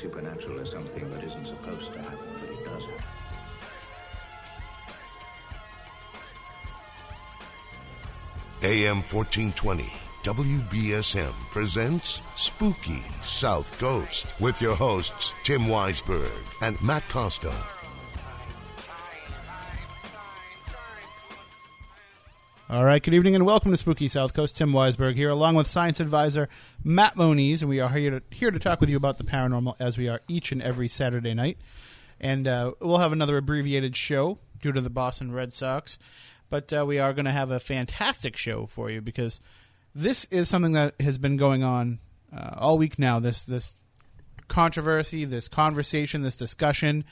supernatural as something that isn't supposed to happen, but it does happen. AM 1420, WBSM presents Spooky South Coast with your hosts, Tim Weisberg and Matt Costa. All right, good evening and welcome to Spooky South Coast. Tim Weisberg here, along with science advisor Matt Moniz, and we are here to, here to talk with you about the paranormal as we are each and every Saturday night. And uh, we'll have another abbreviated show due to the Boston Red Sox, but uh, we are going to have a fantastic show for you because this is something that has been going on uh, all week now. This this controversy, this conversation, this discussion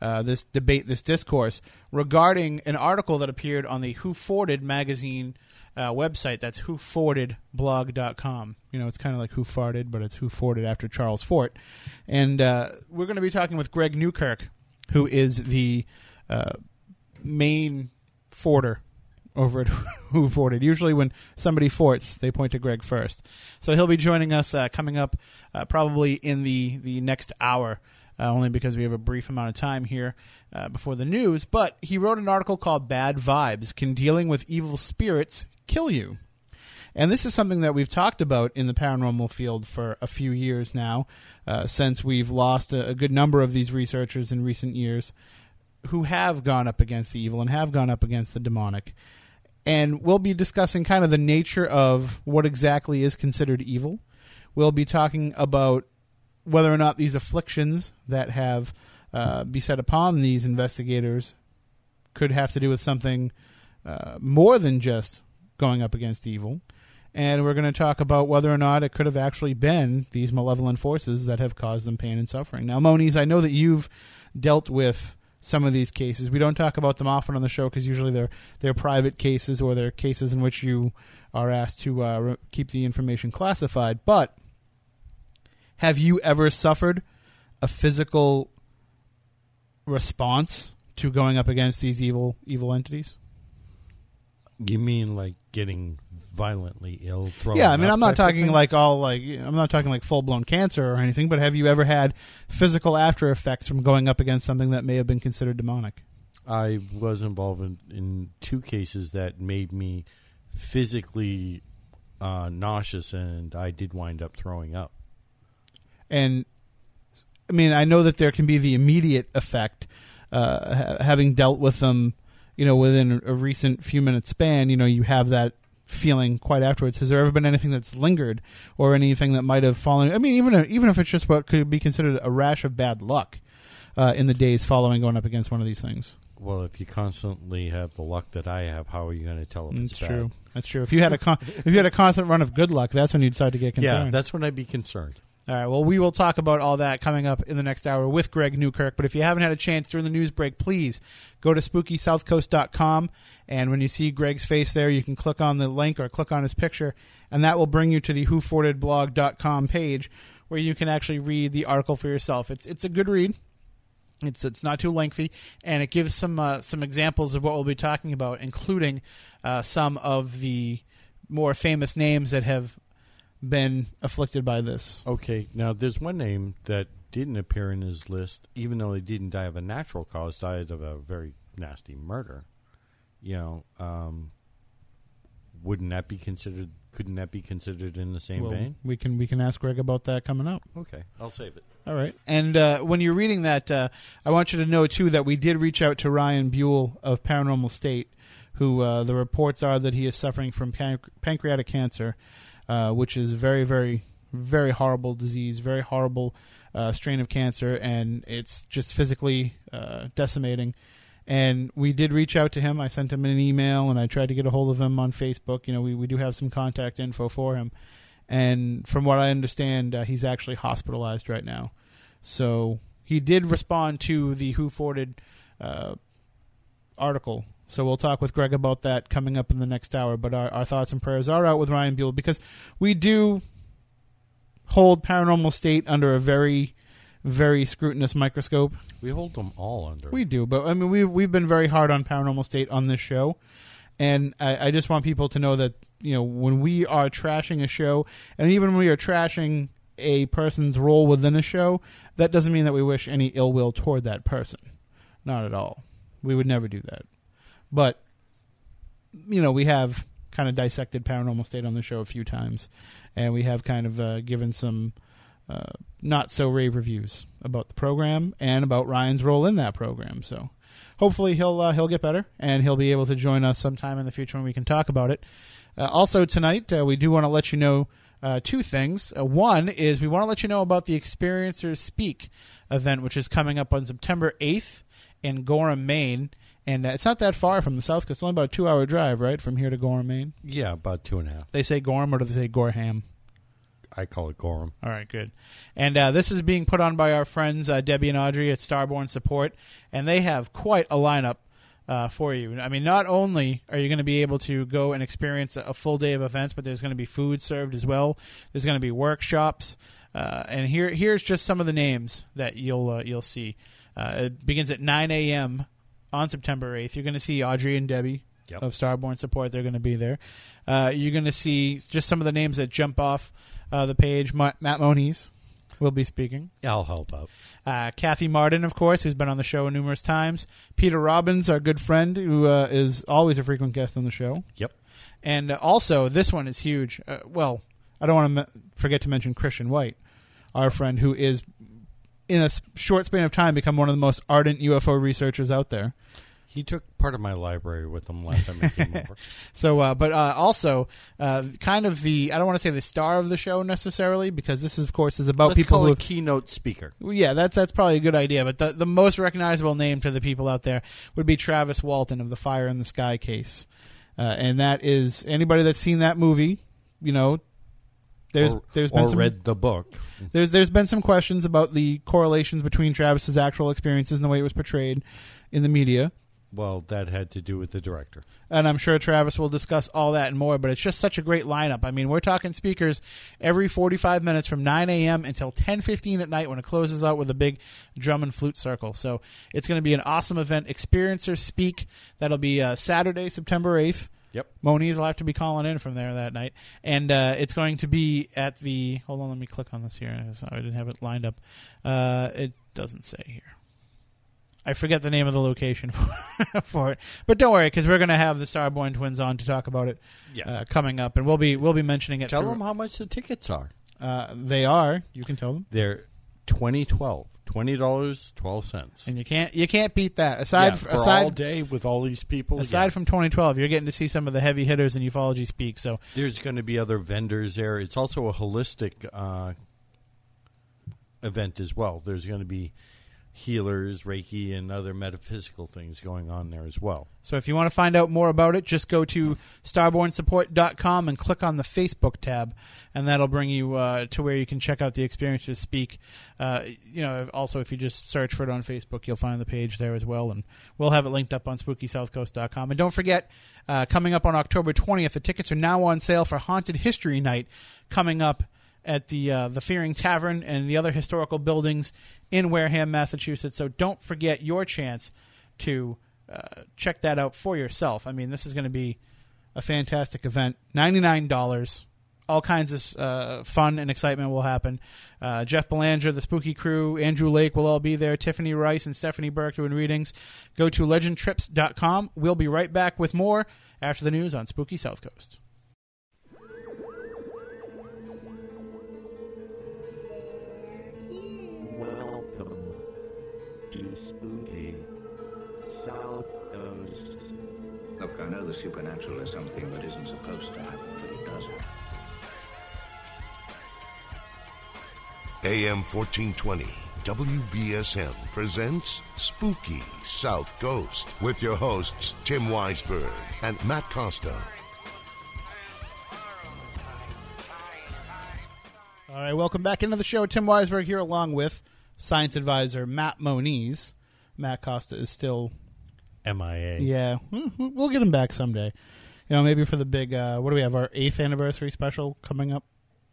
uh, this debate, this discourse regarding an article that appeared on the Who Forted magazine uh, website. That's whofortedblog.com. You know, it's kind of like Who Farted, but it's Who Forted after Charles Fort. And uh, we're going to be talking with Greg Newkirk, who is the uh, main forwarder over at Who Forted. Usually, when somebody forts, they point to Greg first. So he'll be joining us uh, coming up probably in the, the next hour uh, only because we have a brief amount of time here uh, before the news. But he wrote an article called Bad Vibes Can Dealing with Evil Spirits Kill You? And this is something that we've talked about in the paranormal field for a few years now, uh, since we've lost a, a good number of these researchers in recent years who have gone up against the evil and have gone up against the demonic. And we'll be discussing kind of the nature of what exactly is considered evil. We'll be talking about whether or not these afflictions that have uh, beset upon these investigators could have to do with something uh, more than just going up against evil. And we're going to talk about whether or not it could have actually been these malevolent forces that have caused them pain and suffering. Now, Moniz, I know that you've dealt with some of these cases. We don't talk about them often on the show because usually they're they're private cases or they're cases in which you are asked to uh, keep the information classified. But have you ever suffered a physical response to going up against these evil evil entities? You mean like getting violently ill? yeah, I mean, I'm not talking like all like I'm not talking like full blown cancer or anything. But have you ever had physical after effects from going up against something that may have been considered demonic? I was involved in, in two cases that made me physically uh, nauseous, and I did wind up throwing up. And I mean, I know that there can be the immediate effect, uh, ha- having dealt with them, you know, within a recent few minute span. You know, you have that feeling quite afterwards. Has there ever been anything that's lingered, or anything that might have fallen? I mean, even even if it's just what could be considered a rash of bad luck uh, in the days following going up against one of these things. Well, if you constantly have the luck that I have, how are you going to tell if That's it's bad? true. That's true. If you had a con- if you had a constant run of good luck, that's when you'd start to get concerned. Yeah, that's when I'd be concerned. All right. Well, we will talk about all that coming up in the next hour with Greg Newkirk. But if you haven't had a chance during the news break, please go to spookysouthcoast.com. And when you see Greg's face there, you can click on the link or click on his picture, and that will bring you to the whofortedblog.com page where you can actually read the article for yourself. It's it's a good read. It's it's not too lengthy, and it gives some uh, some examples of what we'll be talking about, including uh, some of the more famous names that have been afflicted by this. Okay, now there's one name that didn't appear in his list, even though he didn't die of a natural cause, died of a very nasty murder. You know, um, wouldn't that be considered? Couldn't that be considered in the same Well, vein? we can we can ask Greg about that coming up. Okay, I'll save it. All right. And uh, when you're reading that, uh, I want you to know too that we did reach out to Ryan Buell of Paranormal State, who uh, the reports are that he is suffering from panc- pancreatic cancer, uh, which is very very very horrible disease, very horrible uh, strain of cancer, and it's just physically uh, decimating. And we did reach out to him. I sent him an email, and I tried to get a hold of him on Facebook. You know, we, we do have some contact info for him. And from what I understand, uh, he's actually hospitalized right now. So he did respond to the Who Forted uh, article. So we'll talk with Greg about that coming up in the next hour. But our, our thoughts and prayers are out with Ryan Buell because we do hold Paranormal State under a very, very scrutinous microscope. We hold them all under. We do, but I mean, we've we've been very hard on Paranormal State on this show, and I, I just want people to know that you know when we are trashing a show, and even when we are trashing a person's role within a show, that doesn't mean that we wish any ill will toward that person. Not at all. We would never do that. But you know, we have kind of dissected Paranormal State on the show a few times, and we have kind of uh, given some uh, not so rave reviews about the program and about Ryan's role in that program. So hopefully he'll uh, he'll get better and he'll be able to join us sometime in the future when we can talk about it. Uh, also tonight, uh, we do want to let you know uh, two things. Uh, one is we want to let you know about the Experiencers Speak event, which is coming up on September 8th in Gorham, Maine. And uh, it's not that far from the South Coast. It's only about a two hour drive, right, from here to Gorham, Maine. Yeah, about two and a half. They say Gorham or do they say Gorham? I call it Gorham. All right, good. And uh, this is being put on by our friends uh, Debbie and Audrey at Starborn Support, and they have quite a lineup uh, for you. I mean, not only are you going to be able to go and experience a, a full day of events, but there's going to be food served as well. There's going to be workshops, uh, and here here's just some of the names that you'll uh, you'll see. Uh, it begins at 9 a.m. on September 8th. You're going to see Audrey and Debbie Yep. of Starborn Support. They're going to be there. Uh, you're going to see just some of the names that jump off uh, the page. Ma- Matt Moniz will be speaking. Yeah, I'll help out. Uh, Kathy Martin, of course, who's been on the show numerous times. Peter Robbins, our good friend, who uh, is always a frequent guest on the show. Yep. And uh, also, this one is huge. Uh, well, I don't want to me- forget to mention Christian White, our friend, who is, in a short span of time, become one of the most ardent UFO researchers out there. He took part of my library with him last time he came over. So, uh, but uh, also, uh, kind of the I don't want to say the star of the show necessarily because this, is, of course, is about Let's people call who it keynote speaker. Well, Yeah, that's that's probably a good idea. But the the most recognizable name to the people out there would be Travis Walton of the Fire in the Sky case, uh, and that is anybody that's seen that movie. You know, there's or, there's been some read the book. there's there's been some questions about the correlations between Travis's actual experiences and the way it was portrayed in the media. Well, that had to do with the director. and I'm sure Travis will discuss all that and more. But it's just such a great lineup. I mean, we're talking speakers every 45 minutes from 9 a.m. until 10:15 at night when it closes out with a big drum and flute circle. So it's going to be an awesome event. Experiencers speak. That'll be uh, Saturday, September 8th. Yep. Moniz will have to be calling in from there that night, and uh, it's going to be at the. Hold on, let me click on this here. I didn't have it lined up. Uh, it doesn't say here. I forget the name of the location for, for it, but don't worry because we're going to have the Starborn twins on to talk about it Yeah. uh, coming up, and we'll be we'll be mentioning it. Tell through- them how much the tickets are. uh, they are. You can tell them, They're twenty twelve. Twenty dollars twelve cents. and you can't you can't beat that. Aside Yeah, for aside all day with all these people. aside yeah. from 2012, you're getting to see some of the heavy hitters in ufology speak. So There's going to be other vendors there. It's also a holistic uh, event as well. There's going to be healers, Reiki, and other metaphysical things going on there as well. So if you want to find out more about it, just go to starbornsupport.com and click on the Facebook tab, and that'll bring you uh, to where you can check out the experiences to speak. Uh, you know, also if you just search for it on Facebook, you'll find the page there as well, and we'll have it linked up on SpookySouthCoast.com. And don't forget, uh, coming up on October 20th, the tickets are now on sale for Haunted History Night, coming up at the uh, the Fearing Tavern and the other historical buildings in Wareham, Massachusetts. So don't forget your chance to uh, check that out for yourself. I mean, this is going to be a fantastic event. Ninety nine dollars. All kinds of uh, fun and excitement will happen. Uh, Jeff Belanger, the Spooky Crew, Andrew Lake will all be there. Tiffany Rice and Stephanie Burke doing readings. Go to legendtrips.com. We'll be right back with more after the news on Spooky South Coast. I know the supernatural is something that isn't supposed to happen, but it does happen. AM 1420 WBSM presents Spooky South Coast with your hosts Tim Weisberg and Matt Costa. All right, welcome back into the show. Tim Weisberg here, along with science advisor Matt Moniz. Matt Costa is still, MIA. yeah, hmm, we'll get him back someday. You know, maybe for the big, uh, what do we have, our eighth anniversary special coming up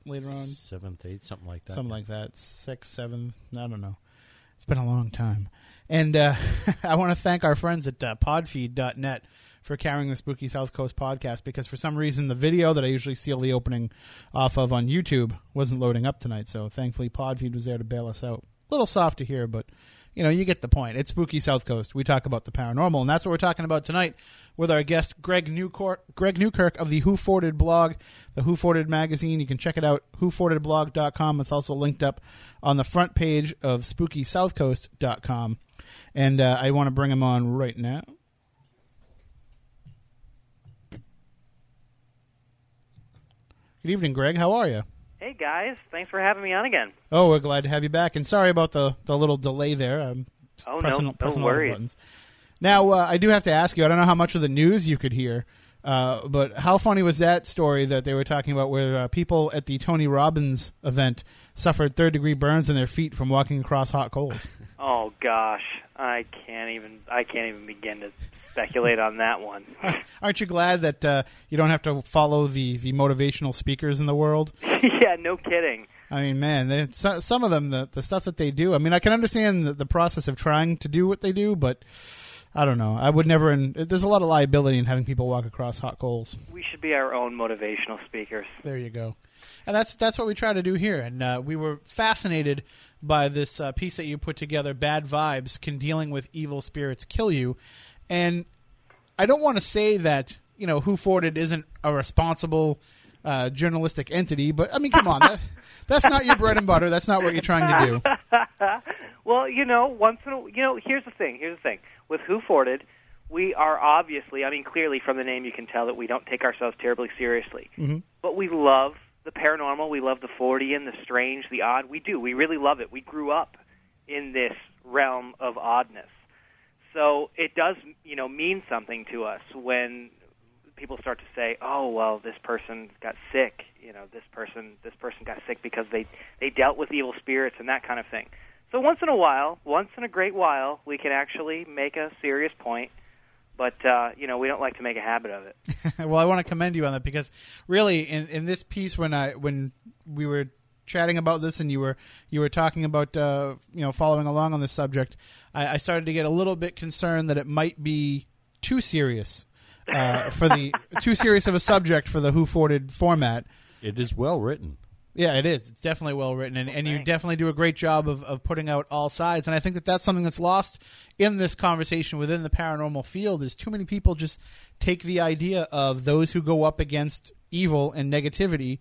later on? Seventh, eighth, something like that. Something like that. Six, seven, I don't know. It's been a long time. And uh, I want to thank our friends at uh, podfeed.net for carrying the Spooky South Coast podcast because for some reason the video that I usually seal the opening off of on YouTube wasn't loading up tonight. So thankfully Podfeed was there to bail us out. A little soft to hear, but you know, you get the point. It's Spooky South Coast. We talk about the paranormal, and that's what we're talking about tonight with our guest Greg Newkirk, Greg Newkirk of the Who Forted blog, the Who Forted magazine. You can check it out, whofortedblog.com. It's also linked up on the front page of SpookySouthCoast.com. And uh, I want to bring him on right now. Good evening, Greg. How are you? Hey guys, thanks for having me on again. Oh, we're glad to have you back, and sorry about the, the little delay there. I'm Oh, no- pressing, no pressing all the worries. buttons. Now, uh, I do have to ask you. I don't know how much of the news you could hear, uh, but how funny was that story that they were talking about, where uh, people at the Tony Robbins event suffered third degree burns in their feet from walking across hot coals? Oh gosh, I can't even I can't even begin to speculate on that one. Aren't you glad that uh, you don't have to follow the, the motivational speakers in the world? yeah, no kidding. I mean, man, they, so, some of them, the, the stuff that they do. I mean, I can understand the, the process of trying to do what they do, but I don't know. I would never. And there's a lot of liability in having people walk across hot coals. We should be our own motivational speakers. There you go. And that's that's what we try to do here. And uh, we were fascinated by this uh, piece that you put together. Bad vibes can dealing with evil spirits kill you. And I don't want to say that you know Who Forted isn't a responsible uh, journalistic entity, but I mean, come on, that, that's not your bread and butter. That's not what you're trying to do. Well, you know, once in a you know, here's the thing. Here's the thing. With Who Forted, we are obviously, I mean, clearly from the name you can tell that we don't take ourselves terribly seriously. Mm-hmm. But we love the paranormal. We love the Fortean, the strange, the odd. We do. We really love it. We grew up in this realm of oddness. So it does, you know, mean something to us when people start to say, "Oh, well, this person got sick. You know, this person, this person got sick because they they dealt with evil spirits and that kind of thing." So once in a while, once in a great while, we can actually make a serious point, but uh, you know, we don't like to make a habit of it. well, I want to commend you on that because really, in, in this piece, when I when we were chatting about this and you were you were talking about uh, you know following along on this subject, I, I started to get a little bit concerned that it might be too serious uh, for the too serious of a subject for the Who Forted format. It is well written. Yeah, it is. It's definitely well written, and, and you thanks. definitely do a great job of, of putting out all sides. And I think that that's something that's lost in this conversation within the paranormal field. Is too many people just take the idea of those who go up against evil and negativity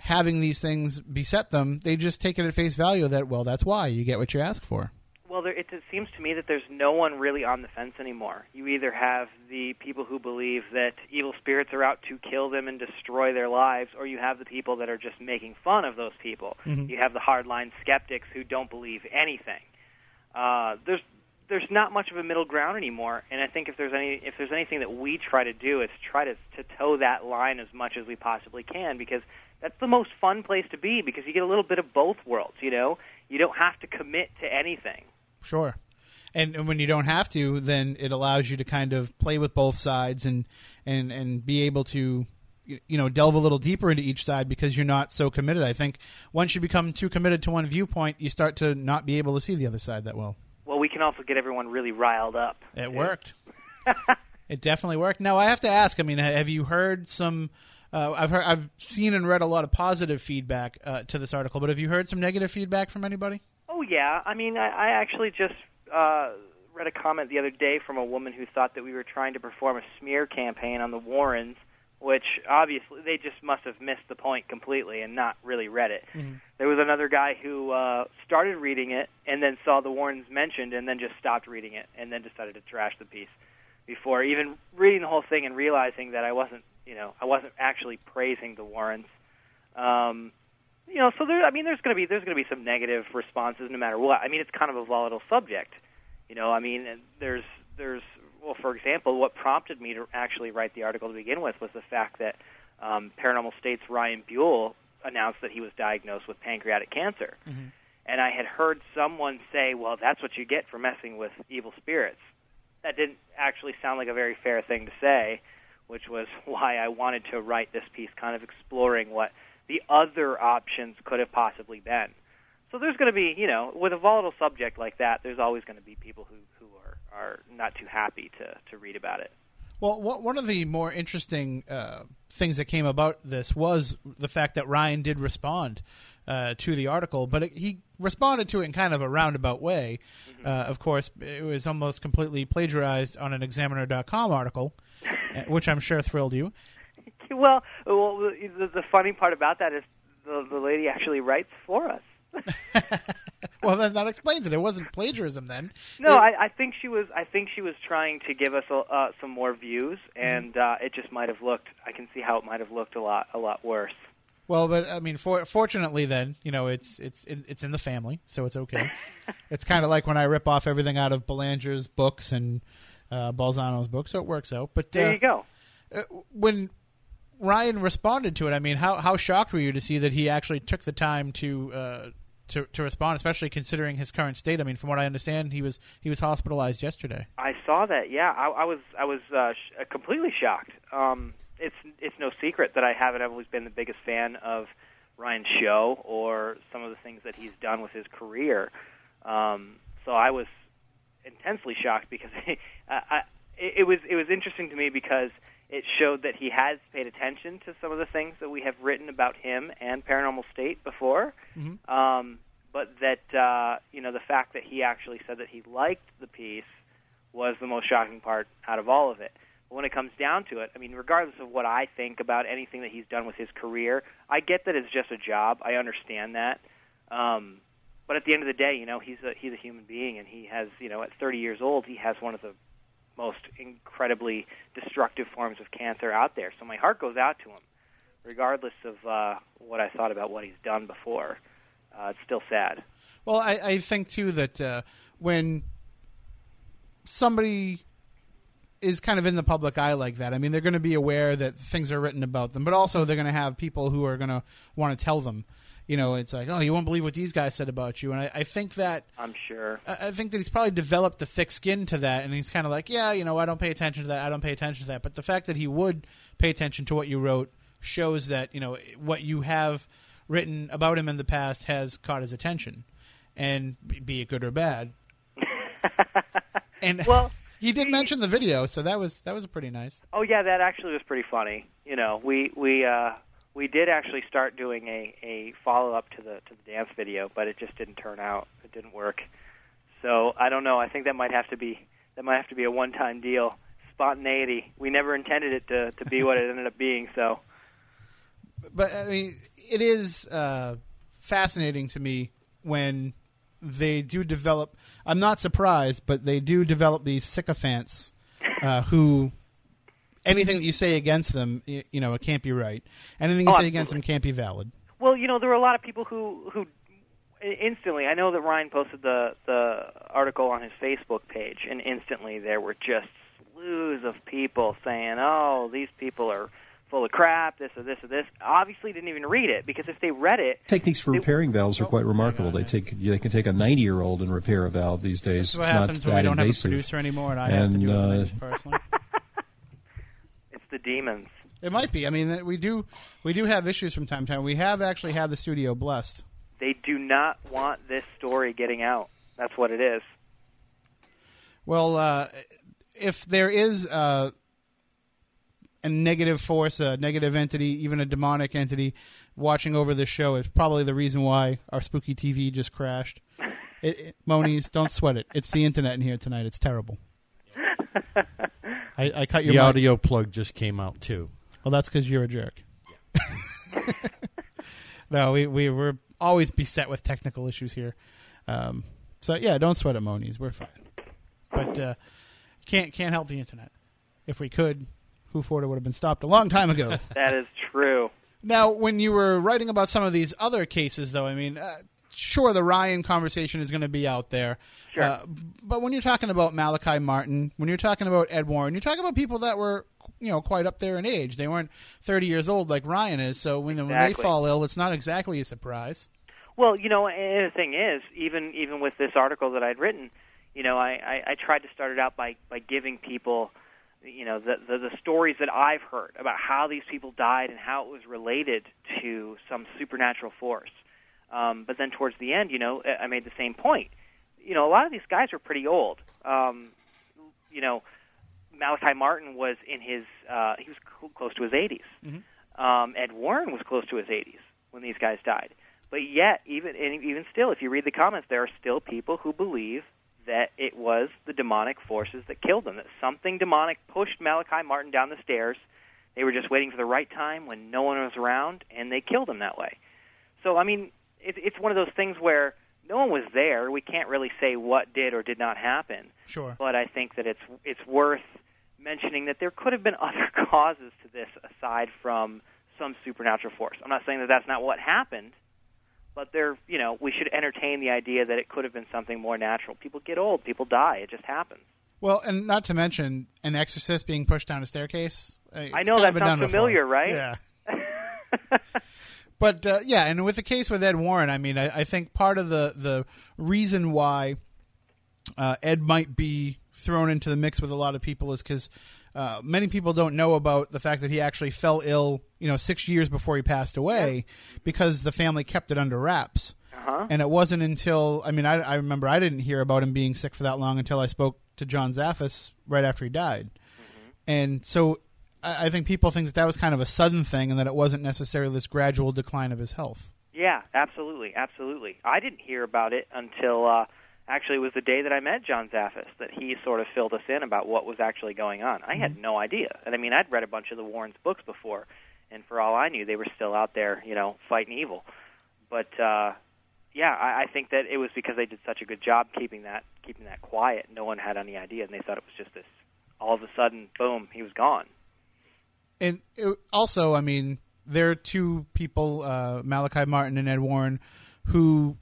having these things beset them. They just take it at face value that well, that's why you get what you ask for. Well, there, it, it seems to me that there's no one really on the fence anymore. You either have the people who believe that evil spirits are out to kill them and destroy their lives, or you have the people that are just making fun of those people. You have the hardline skeptics who don't believe anything. Uh, there's there's not much of a middle ground anymore, and I think if there's any if there's anything that we try to do, it's try to to toe that line as much as we possibly can because that's the most fun place to be because you get a little bit of both worlds. You know, you don't have to commit to anything. Sure. And and when you don't have to, then it allows you to kind of play with both sides and and and be able to you know delve a little deeper into each side because you're not so committed. I think once you become too committed to one viewpoint, you start to not be able to see the other side that well. Well, we can also get everyone really riled up. It worked. it definitely worked. Now I have to ask. I mean, have you heard some? Uh, I've heard, I've seen and read a lot of positive feedback uh, to this article, but have you heard some negative feedback from anybody? Oh yeah, I mean, I, I actually just uh, read a comment the other day from a woman who thought that we were trying to perform a smear campaign on the Warrens, which obviously they just must have missed the point completely and not really read it. There was another guy who uh, started reading it and then saw the Warrens mentioned and then just stopped reading it and then decided to trash the piece before even reading the whole thing and realizing that I wasn't, you know, I wasn't actually praising the Warrens. Um, you know, so there. I mean, there's going to be there's going to be some negative responses no matter what. I mean, it's kind of a volatile subject. You know, I mean, there's there's well, for example, what prompted me to actually write the article to begin with was the fact that um, Paranormal State's Ryan Buell announced that he was diagnosed with pancreatic cancer, and I had heard someone say, "Well, that's what you get for messing with evil spirits." That didn't actually sound like a very fair thing to say, which was why I wanted to write this piece, kind of exploring what the other options could have possibly been. So there's going to be, you know, with a volatile subject like that, there's always going to be people who who are are not too happy to to read about it. Well, what, one of the more interesting uh, things that came about this was the fact that Ryan did respond uh, to the article, but it, he responded to it in kind of a roundabout way. Mm-hmm. Uh, of course, it was almost completely plagiarized on an Examiner.com article, which I'm sure thrilled you. Well, well, the, the funny part about that is the, the lady actually writes for us. well, then that explains it. It wasn't plagiarism then. No, It- I, I think she was. I think she was trying to give us a, uh, some more views, Mm-hmm. and uh, it just might have looked. I can see how it might have looked a lot, a lot worse. Well, but I mean, for, fortunately, then you know it's it's in, it's in the family, so it's okay. it's kind of like when I rip off everything out of Belanger's books and uh, Balzano's books, so it works out. But There uh, you go. uh, when Ryan responded to it, I mean, how how shocked were you to see that he actually took the time to uh, to to respond, especially considering his current state? I mean, from what I understand, he was he was hospitalized yesterday. I saw that. Yeah, I, I was. I was uh, sh- uh, completely shocked. Um, it's it's no secret that I haven't always been the biggest fan of Ryan's show or some of the things that he's done with his career. Um, so I was intensely shocked because I, I, it was it was interesting to me because it showed that he has paid attention to some of the things that we have written about him and Paranormal State before. Um, but that uh, you know the fact that he actually said that he liked the piece was the most shocking part out of all of it. But when it comes down to it, I mean, regardless of what I think about anything that he's done with his career, I get that it's just a job. I understand that. Um, but at the end of the day, you know, he's a he's a human being, and he has, you know, at 30 years old, he has one of the most incredibly destructive forms of cancer out there. So my heart goes out to him, regardless of uh, what I thought about what he's done before. Uh, it's still sad. Well, I, I think too that uh, when somebody is kind of in the public eye like that, I mean, they're going to be aware that things are written about them, but also they're going to have people who are going to want to tell them. You know, it's like, oh, you won't believe what these guys said about you, and I, I think that I'm sure. I I think that he's probably developed the thick skin to that, and he's kind of like, yeah, you know, I don't pay attention to that. I don't pay attention to that. But the fact that he would pay attention to what you wrote shows that you know what you have written about him in the past has caught his attention, and be- be it good or bad. and Well, he did mention the video, so that was that was pretty nice. Oh yeah, that actually was pretty funny. You know, we we uh, we did actually start doing a, a follow up to the to the dance video, but it just didn't turn out. It didn't work. So I don't know. I think that might have to be that might have to be a one time deal. Spontaneity. We never intended it to to be what it ended up being. So but I mean, it is uh, fascinating to me when they do develop. I'm not surprised, but they do develop these sycophants uh, who anything that you say against them, y- you know, it can't be right. Anything you Oh, say against them can't be valid. Well, you know, there were a lot of people who who instantly. I know that Ryan posted the the article on his Facebook page, and instantly there were just slews of people saying, "Oh, these people are full of crap. This or this or this." Obviously, didn't even read it because if they read it, Techniques for They- repairing valves are quite remarkable. They take they can take a 90 year old and repair a valve these days. That's what it's happens not when we that don't have a producer anymore, and I have to do uh, it personally. demons. It might be. I mean, we do we do have issues from time to time. We have actually had the studio blessed. They do not want this story getting out. That's what it is. Well, uh, if there is uh, a negative force, a negative entity, even a demonic entity watching over this show, it's probably the reason why our spooky TV just crashed. It, it, Moniz, don't sweat it. It's the internet in here tonight. It's terrible. I, I cut your The mic. audio plug just came out too. Well, that's because you're a jerk. no, we we we're always beset with technical issues here. Um, so yeah, don't sweat it, Moniz. We're fine. But uh, can't can't help the internet. If we could, Who Forted would have been stopped a long time ago. That is true. Now, when you were writing about some of these other cases, though, I mean, uh, sure, the Ryan conversation is going to be out there. Sure. Uh, but when you're talking about Malachi Martin, when you're talking about Ed Warren, you're talking about people that were, you know, quite up there in age. They weren't 30 years old like Ryan is. So when, when they fall ill, it's not exactly a surprise. Well, you know, and the thing is, even even with this article that I'd written, you know, I, I, I tried to start it out by by giving people, you know, the, the the stories that I've heard about how these people died and how it was related to some supernatural force. Um, but then towards the end, you know, I made the same point. You know, a lot of these guys are pretty old. Um, you know, Malachi Malachi Martin was in his uh, he was cl- close to his 80s. Mm-hmm. Um, Ed Warren was close to his 80s when these guys died. But yet, even and even still, if you read the comments, there are still people who believe that it was the demonic forces that killed them. That something demonic pushed Malachi Martin down the stairs. They were just waiting for the right time when no one was around, and they killed him that way. So, I mean, it, it's one of those things where no one was there. We can't really say what did or did not happen. Sure. But I think that it's it's worth mentioning that there could have been other causes to this aside from some supernatural force. I'm not saying that that's not what happened, but there, you know, we should entertain the idea that it could have been something more natural. People get old, people die, it just happens. Well, and not to mention an exorcist being pushed down a staircase. Uh, I know that sounds familiar, before. right? Yeah. But uh, yeah, and with the case with Ed Warren, I mean, I, I think part of the the reason why uh, Ed might be thrown into the mix with a lot of people is because uh, many people don't know about the fact that he actually fell ill, you know, six years before he passed away, because the family kept it under wraps. Uh-huh. And it wasn't until I mean, I, I remember I didn't hear about him being sick for that long until I spoke to John Zaffis right after he died. And so I, I think people think that that was kind of a sudden thing, and that it wasn't necessarily this gradual decline of his health. Yeah, absolutely, absolutely. I didn't hear about it until uh, actually it was the day that I met John Zaffis that he sort of filled us in about what was actually going on. I had no idea, and I mean I'd read a bunch of the Warrens' books before, and for all I knew, they were still out there, you know, fighting evil. But uh, yeah, I, I think that it was because they did such a good job keeping that keeping that quiet. No one had any idea, and they thought it was just this. All of a sudden, boom, he was gone. And it, also, I mean, there are two people, uh, Malachi Martin and Ed Warren, who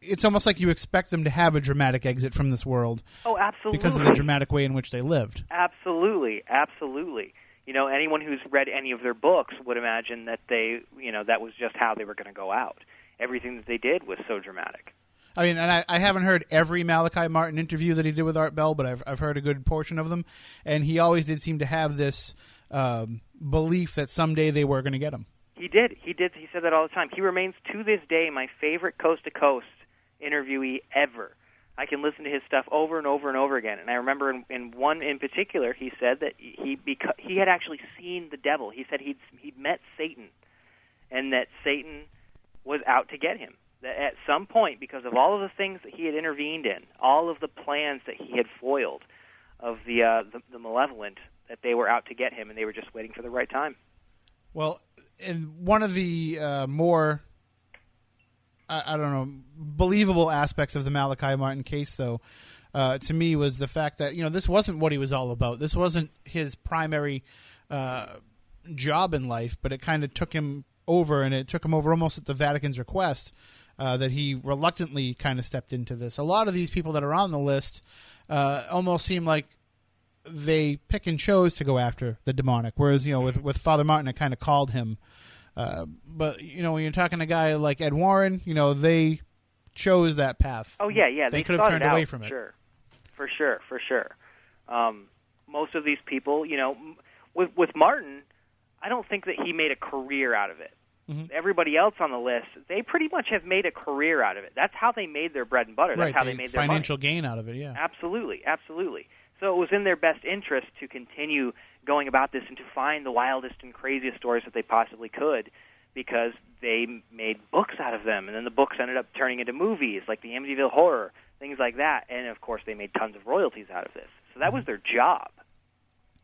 it's almost like you expect them to have a dramatic exit from this world Oh, absolutely. because of the dramatic way in which they lived. Absolutely, absolutely. You know, anyone who's read any of their books would imagine that they, you know, that was just how they were going to go out. Everything that they did was so dramatic. I mean, and I, I haven't heard every Malachi Martin interview that he did with Art Bell, but I've, I've heard a good portion of them. And he always did seem to have this um, belief that someday they were going to get him. He did. He did. He said that all the time. He remains to this day my favorite coast to coast interviewee ever. I can listen to his stuff over and over and over again. And I remember in, in one in particular, he said that he beca- he had actually seen the devil. He said he'd he'd met Satan, and that Satan was out to get him. That at some point, because of all of the things that he had intervened in, all of the plans that he had foiled, of the uh, the, the malevolent, that they were out to get him, and they were just waiting for the right time. Well, and one of the uh, more, I, I don't know, believable aspects of the Malachi Martin case, though, uh, to me was the fact that you know this wasn't what he was all about. This wasn't his primary uh, job in life, but it kind of took him over, and it took him over almost at the Vatican's request uh, that he reluctantly kind of stepped into this. A lot of these people that are on the list uh, almost seem like they pick and chose to go after the demonic, whereas you know with with Father Martin, it kind of called him. Uh, but you know when you're talking to a guy like Ed Warren, you know they chose that path. Oh yeah, yeah. They They, could have turned it away from it. Sure, for sure, for sure. Um, most of these people, you know, with with Martin, I don't think that he made a career out of it. Mm-hmm. Everybody else on the list, they pretty much have made a career out of it. That's how they made their bread and butter. That's right, how the they made their financial money. gain out of it. Yeah, Absolutely, absolutely. So it was in their best interest to continue going about this and to find the wildest and craziest stories that they possibly could because they made books out of them. And then the books ended up turning into movies like the Amityville Horror, things like that. And of course, they made tons of royalties out of this. So that was their job.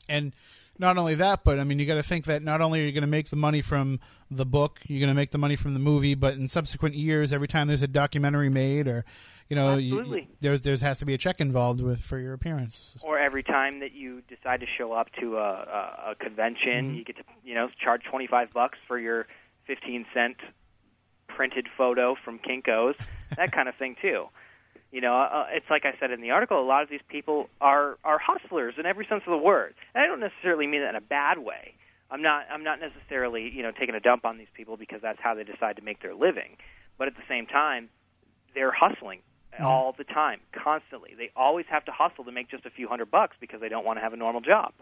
and not only that, but I mean, you got to think that not only are you going to make the money from the book, you're going to make the money from the movie, but in subsequent years, every time there's a documentary made, or you know, you- there's there's has to be a check involved with for your appearance. Or every time that you decide to show up to a, a, a convention, mm-hmm. you get to you know charge twenty five bucks for your fifteen cent printed photo from Kinkos, that kind of thing too. You know, uh, it's like I said in the article. A lot of these people are are hustlers in every sense of the word, and I don't necessarily mean that in a bad way. I'm not I'm not necessarily you know taking a dump on these people because that's how they decide to make their living, but at the same time, they're hustling all the time, constantly. They always have to hustle to make just a few hundred bucks because they don't want to have a normal job.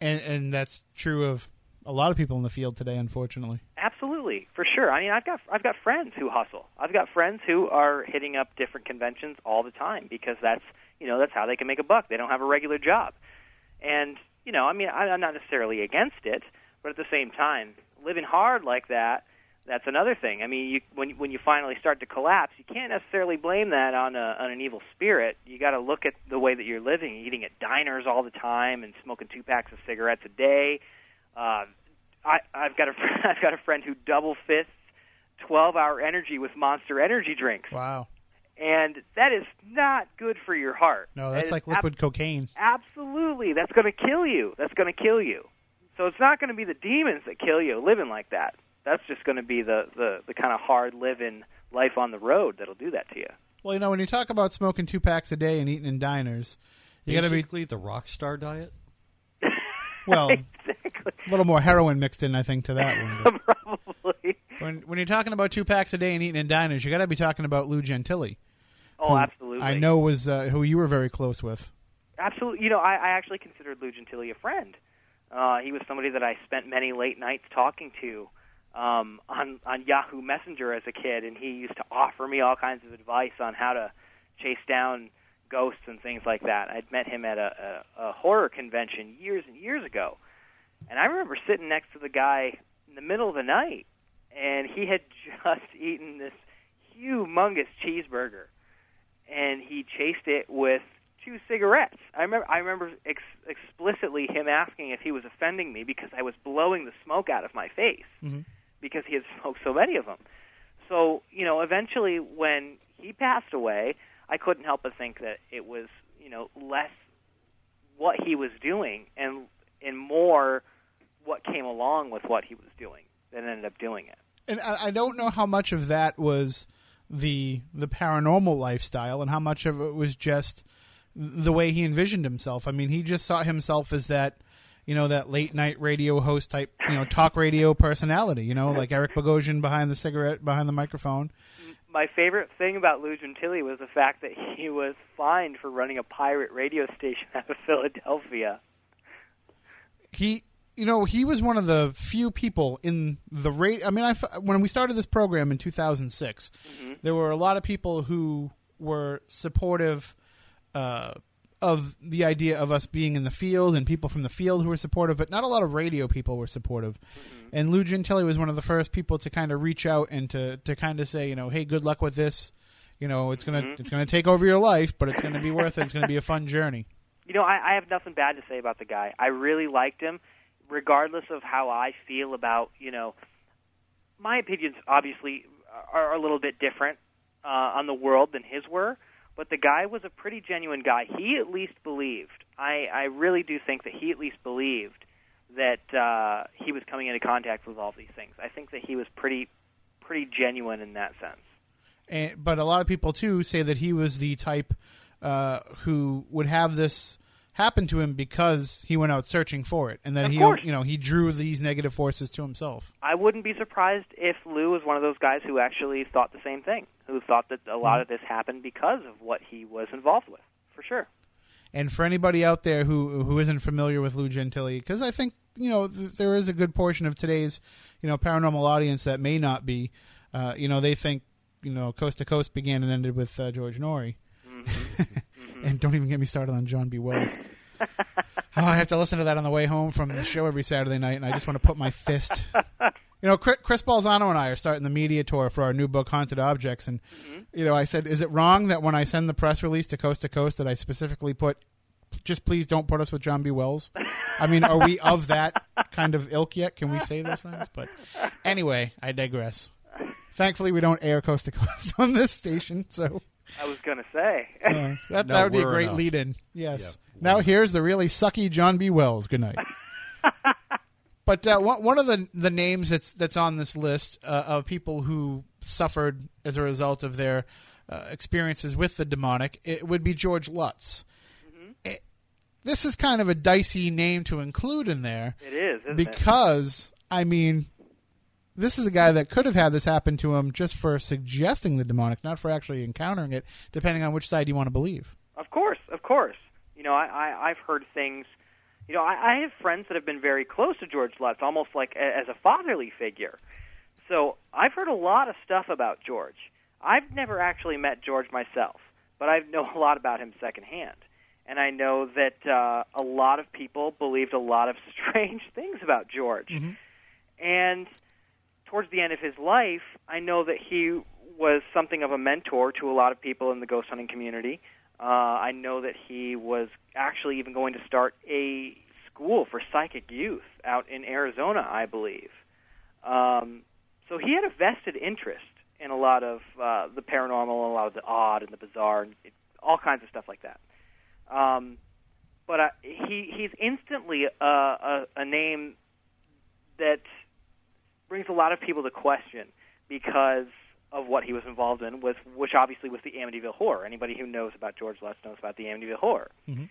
And and that's true of a lot of people in the field today, unfortunately. Absolutely, for sure. I mean, I've got I've got friends who hustle. I've got friends who are hitting up different conventions all the time because that's you know that's how they can make a buck. They don't have a regular job, and you know, I mean, I'm not necessarily against it, but at the same time, living hard like that. That's another thing. I mean, you, when when you finally start to collapse, you can't necessarily blame that on a on an evil spirit. You got to look at the way that you're living, eating at diners all the time, and smoking two packs of cigarettes a day. Uh, I, I've got a fr- I've got a friend who double fists 12 hour energy with Monster Energy drinks, Wow. and that is not good for your heart. No, that's is like ab- liquid cocaine. absolutely, that's going to kill you. That's going to kill you. So it's not going to be the demons that kill you living like that. That's just going to be the the the kind of hard living life on the road that'll do that to you. Well, you know, when you talk about smoking two packs a day and eating in diners, you got to be the rock star diet. well exactly. A little more heroin mixed in, I think, to that one. Probably. When when you're talking about two packs a day and eating in diners, you got to be talking about Lou Gentile. Oh, absolutely. I know was uh, who you were very close with. Absolutely. You know, I, I actually considered Lou Gentile a friend. Uh, he was somebody that I spent many late nights talking to um, on on Yahoo Messenger as a kid, and he used to offer me all kinds of advice on how to chase down ghosts and things like that. I'd met him at a, a, a horror convention years and years ago, and I remember sitting next to the guy in the middle of the night, and he had just eaten this humongous cheeseburger, and he chased it with two cigarettes. I remember I remember ex- explicitly him asking if he was offending me because I was blowing the smoke out of my face Mhm. because he had smoked so many of them. So, you know, eventually when he passed away, I couldn't help but think that it was, you know, less what he was doing and and more what came along with what he was doing that ended up doing it. And I, I don't know how much of that was the the paranormal lifestyle and how much of it was just the way he envisioned himself. I mean, he just saw himself as that, you know, that late night radio host type, you know, talk radio personality. You know, like Eric Bogosian behind the cigarette, behind the microphone. my favorite thing about Lou Gentile was the fact that he was fined for running a pirate radio station out of Philadelphia. he you know he was one of the few people in the rate i mean I, when we started this program in 2006 mm-hmm. there were a lot of people who were supportive uh, of the idea of us being in the field and people from the field who were supportive but not a lot of radio people were supportive. Mm-hmm. And lou gentile was one of the first people to kind of reach out and to, to kind of say you know hey good luck with this. You know it's gonna mm-hmm. it's gonna take over your life but it's gonna be worth it. It's gonna be a fun journey. You know, I, I have nothing bad to say about the guy. I really liked him, regardless of how I feel about, you know, my opinions obviously are a little bit different uh, on the world than his were, but the guy was a pretty genuine guy. He at least believed. I, I really do think that he at least believed that uh, he was coming into contact with all these things. I think that he was pretty, pretty genuine in that sense. and, but a lot of people too say that he was the type uh, who would have this happen to him because he went out searching for it, and that Of he, course. you know, he drew these negative forces to himself. I wouldn't be surprised if Lou was one of those guys who actually thought the same thing, who thought that a lot of this happened because of what he was involved with, for sure. And for anybody out there who who isn't familiar with Lou Gentile, because I think you know th- there is a good portion of today's you know paranormal audience that may not be, uh, you know, they think you know Coast to Coast began and ended with uh, George Noory. Mm-hmm. and don't even get me started on John B. Wells. oh, I have to listen to that on the way home from the show every Saturday night, and I just want to put my fist. You know, Chris, Chris Balzano and I are starting the media tour for our new book, Haunted Objects, and mm-hmm. you know, I said, is it wrong that when I send the press release to Coast to Coast that I specifically put, just please don't put us with John B. Wells? I mean, are we of that kind of ilk yet? Can we say those things? But anyway, I digress. Thankfully, we don't air Coast to Coast on this station, so I was going to say. uh, that No, that would be a great enough. lead-in. Yes. Yeah. Now here's the really sucky John B. Wells. Good night. but uh, one one of the the names that's that's on this list uh, of people who suffered as a result of their uh, experiences with the demonic it would be George Lutz. It- this is kind of a dicey name to include in there it is, isn't it? because I mean, this is a guy that could have had this happen to him just for suggesting the demonic, not for actually encountering it, depending on which side you want to believe. Of course, of course. You know, I, I I've heard things. You know, I, I have friends that have been very close to George Lutz, almost like a, as a fatherly figure. So I've heard a lot of stuff about George. I've never actually met George myself, but I know a lot about him secondhand. And I know that uh, a lot of people believed a lot of strange things about George. And towards the end of his life, I know that he was something of a mentor to a lot of people in the ghost hunting community. Uh, I know that he was actually even going to start a school for psychic youth out in Arizona, I believe. Um, so he had a vested interest in a lot of uh, the paranormal, and a lot of the odd and the bizarre, and it, all kinds of stuff like that. Um, but uh, he he's instantly a, a, a name that brings a lot of people to question because of what he was involved in, with which obviously was the Amityville Horror. Anybody who knows about George Lutz knows about the Amityville Horror. Mm-hmm.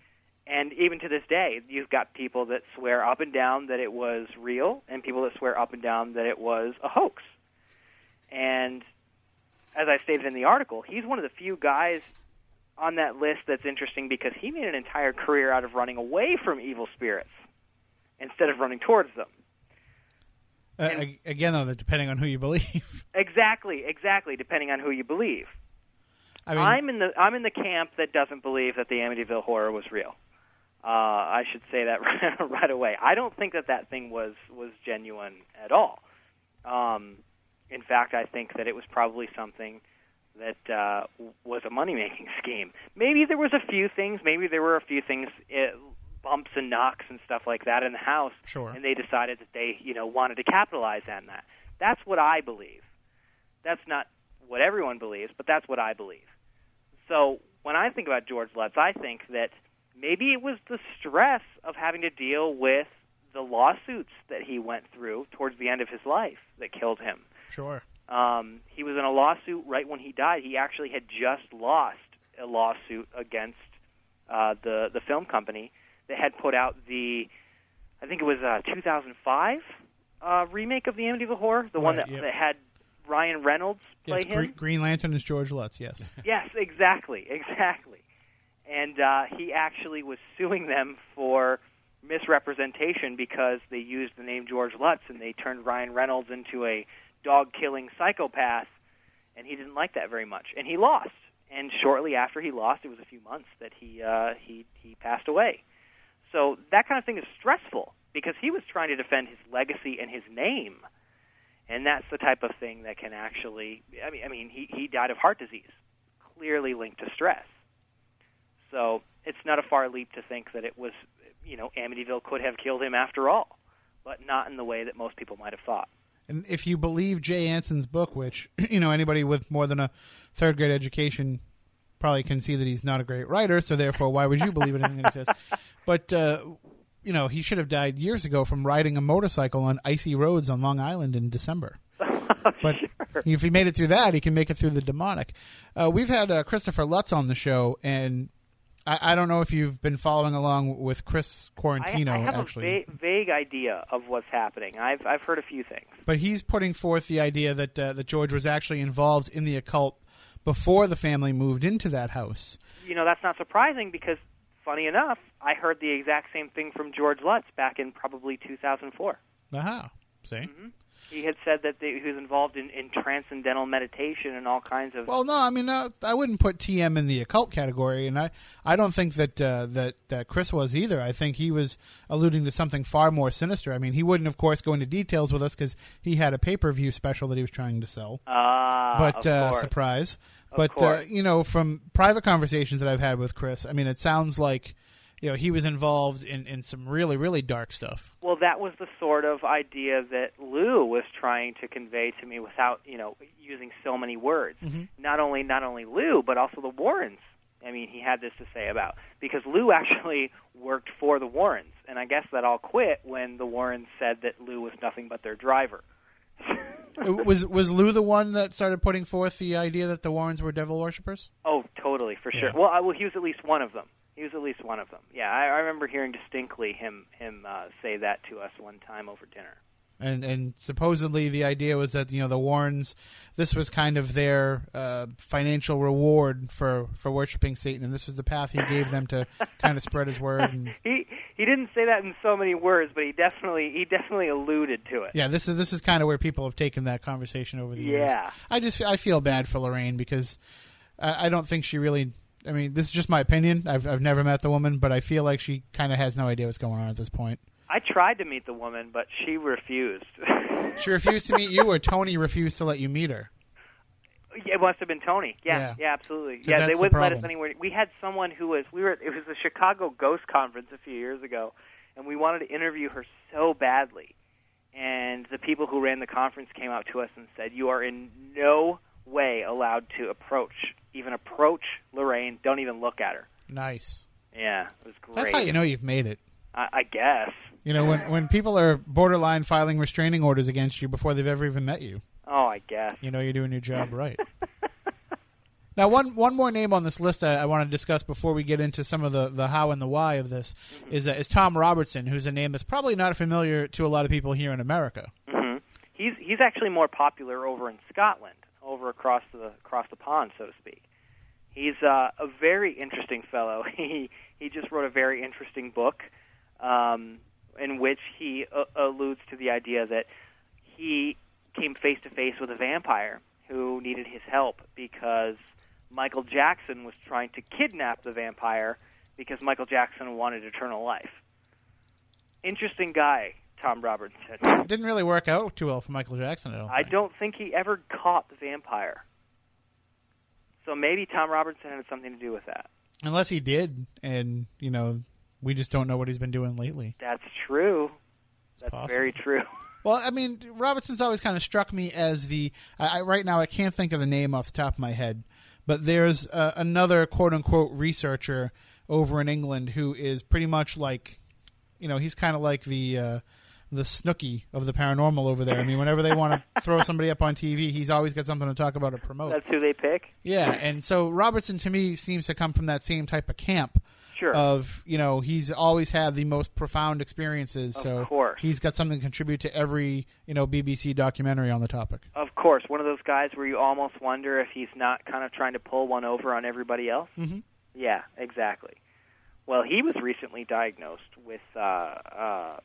And even to this day, you've got people that swear up and down that it was real, and people that swear up and down that it was a hoax. And as I stated in the article, he's one of the few guys on that list that's interesting because he made an entire career out of running away from evil spirits instead of running towards them. Uh, ag- again, though, that depending on who you believe. Exactly, exactly, depending on who you believe. I mean, I'm in the I'm in the camp that doesn't believe that the Amityville horror was real. Uh, I should say that right away. I don't think that that thing was was genuine at all. Um, in fact, I think that it was probably something that uh, was a money making scheme. Maybe there was a few things. Maybe there were a few things, uh, bumps and knocks and stuff like that in the house. Sure. And they decided that they you know wanted to capitalize on that. That's what I believe. That's not what everyone believes, but that's what I believe. So when I think about George Lutz, I think that maybe it was the stress of having to deal with the lawsuits that he went through towards the end of his life that killed him. sure. Um, he was in a lawsuit right when he died. He actually had just lost a lawsuit against uh, the the film company that had put out the, I think it was uh, 2005 uh, remake of the Amityville Horror, the one that, yep. that had Ryan Reynolds play Yes, him. Green, Green Lantern is George Lutz. Yes. Yes, exactly, exactly. And uh, he actually was suing them for misrepresentation because they used the name George Lutz and they turned Ryan Reynolds into a dog-killing psychopath, and he didn't like that very much, and he lost. And shortly after he lost, it was a few months that he uh, he he passed away. So that kind of thing is stressful because he was trying to defend his legacy and his name. And that's the type of thing that can actually i mean i mean he he died of heart disease clearly linked to stress. So it's not a far leap to think that it was you know amityville could have killed him after all but not in the way that most people might have thought. And if you believe Jay Anson's book, which you know anybody with more than a third grade education probably can see that he's not a great writer, so therefore, why would you believe anything that he says? But uh, you know, he should have died years ago from riding a motorcycle on icy roads on Long Island in December. But if he made it through that, he can make it through the demonic. Uh, we've had uh, Christopher Lutz on the show, and I, I don't know if you've been following along with Chris I, Quaratino. I have actually, a va- vague idea of what's happening i've i've heard a few things but he's putting forth the idea that uh, that George was actually involved in the occult before the family moved into that house. you know that's not surprising because funny enough i heard the exact same thing from george lutz back in probably 2004 Aha, see. he had said that they, he was involved in, in transcendental meditation and all kinds of Well, no, I mean, uh, I wouldn't put TM in the occult category, and I, I don't think that uh, that that Chris was either. I think he was alluding to something far more sinister. I mean, he wouldn't, of course, go into details with us because he had a pay per view special that he was trying to sell. Ah, but of uh, course. surprise. But uh, you know, from private conversations that I've had with Chris, I mean, it sounds like you know he was involved in, in some really really dark stuff. Well, that was the sort of idea that Lou was trying to convey to me without, you know, using so many words. Mm-hmm. Not only not only Lou, but also the Warrens. I mean, he had this to say about because Lou actually worked for the Warrens, and I guess that all quit when the Warrens said that Lou was nothing but their driver. Was was Lou the one that started putting forth the idea that the Warrens were devil worshippers? Oh, totally, for sure. Yeah. Well, I, well, he was at least one of them. He was at least one of them. Yeah, I, I remember hearing distinctly him him uh, say that to us one time over dinner. And and supposedly the idea was that you know the Warrens, this was kind of their uh, financial reward for for worshiping Satan, and this was the path he gave them to kind of spread his word. And He he didn't say that in so many words, but he definitely he definitely alluded to it. yeah, this is this is kind of where people have taken that conversation over the years. Yeah. I just I feel bad for Lorraine because I, I don't think she really. I mean, this is just my opinion. I've I've never met the woman, but I feel like she kind of has no idea what's going on at this point. I tried to meet the woman, but she refused. She refused to meet you, or Tony refused to let you meet her. It must have been Tony. Yeah, Yeah. yeah, absolutely. Yeah, they wouldn't let us anywhere. We had someone who was we were it was the Chicago Ghost Conference a few years ago, and we wanted to interview her so badly. And the people who ran the conference came out to us and said, "You are in no way allowed to approach, even approach Lorraine. Don't even look at her." Nice. Yeah, it was great. That's how you know you've made it. I, I guess. You know, when when people are borderline filing restraining orders against you before they've ever even met you, Oh, I guess. you know you're doing your job right. now, one one more name on this list I, I want to discuss before we get into some of the, the how and the why of this is uh, is Tom Robertson, who's a name that's probably not familiar to a lot of people here in America. hmm He's he's actually more popular over in Scotland, over across the across the pond, so to speak. He's uh, a very interesting fellow. He he just wrote a very interesting book, um, in which he uh, alludes to the idea that he came face to face with a vampire who needed his help because Michael Jackson was trying to kidnap the vampire because Michael Jackson wanted eternal life. Interesting guy, Tom Robertson. Didn't really work out too well for Michael Jackson. I don't. I think. don't think he ever caught the vampire. So maybe Tom Robertson had something to do with that. Unless he did, and you know, we just don't know what he's been doing lately. That's true. That's possible. very true. Well, I mean, Robertson's always kind of struck me as the. I, I, right now, I can't think of the name off the top of my head, but there's uh, another quote unquote researcher over in England who is pretty much like, you know, he's kind of like the uh, the Snooki of the paranormal over there. I mean, whenever they want to throw somebody up on TV, he's always got something to talk about or promote. That's who they pick. Yeah, and so Robertson to me seems to come from that same type of camp. Sure. Of you know he's always had the most profound experiences, Of so course. he's got something to contribute to every you know BBC documentary on the topic. Of course, one of those guys where you almost wonder if he's not kind of trying to pull one over on everybody else. Mhm. Yeah, exactly. Well, he was recently diagnosed with uh, uh,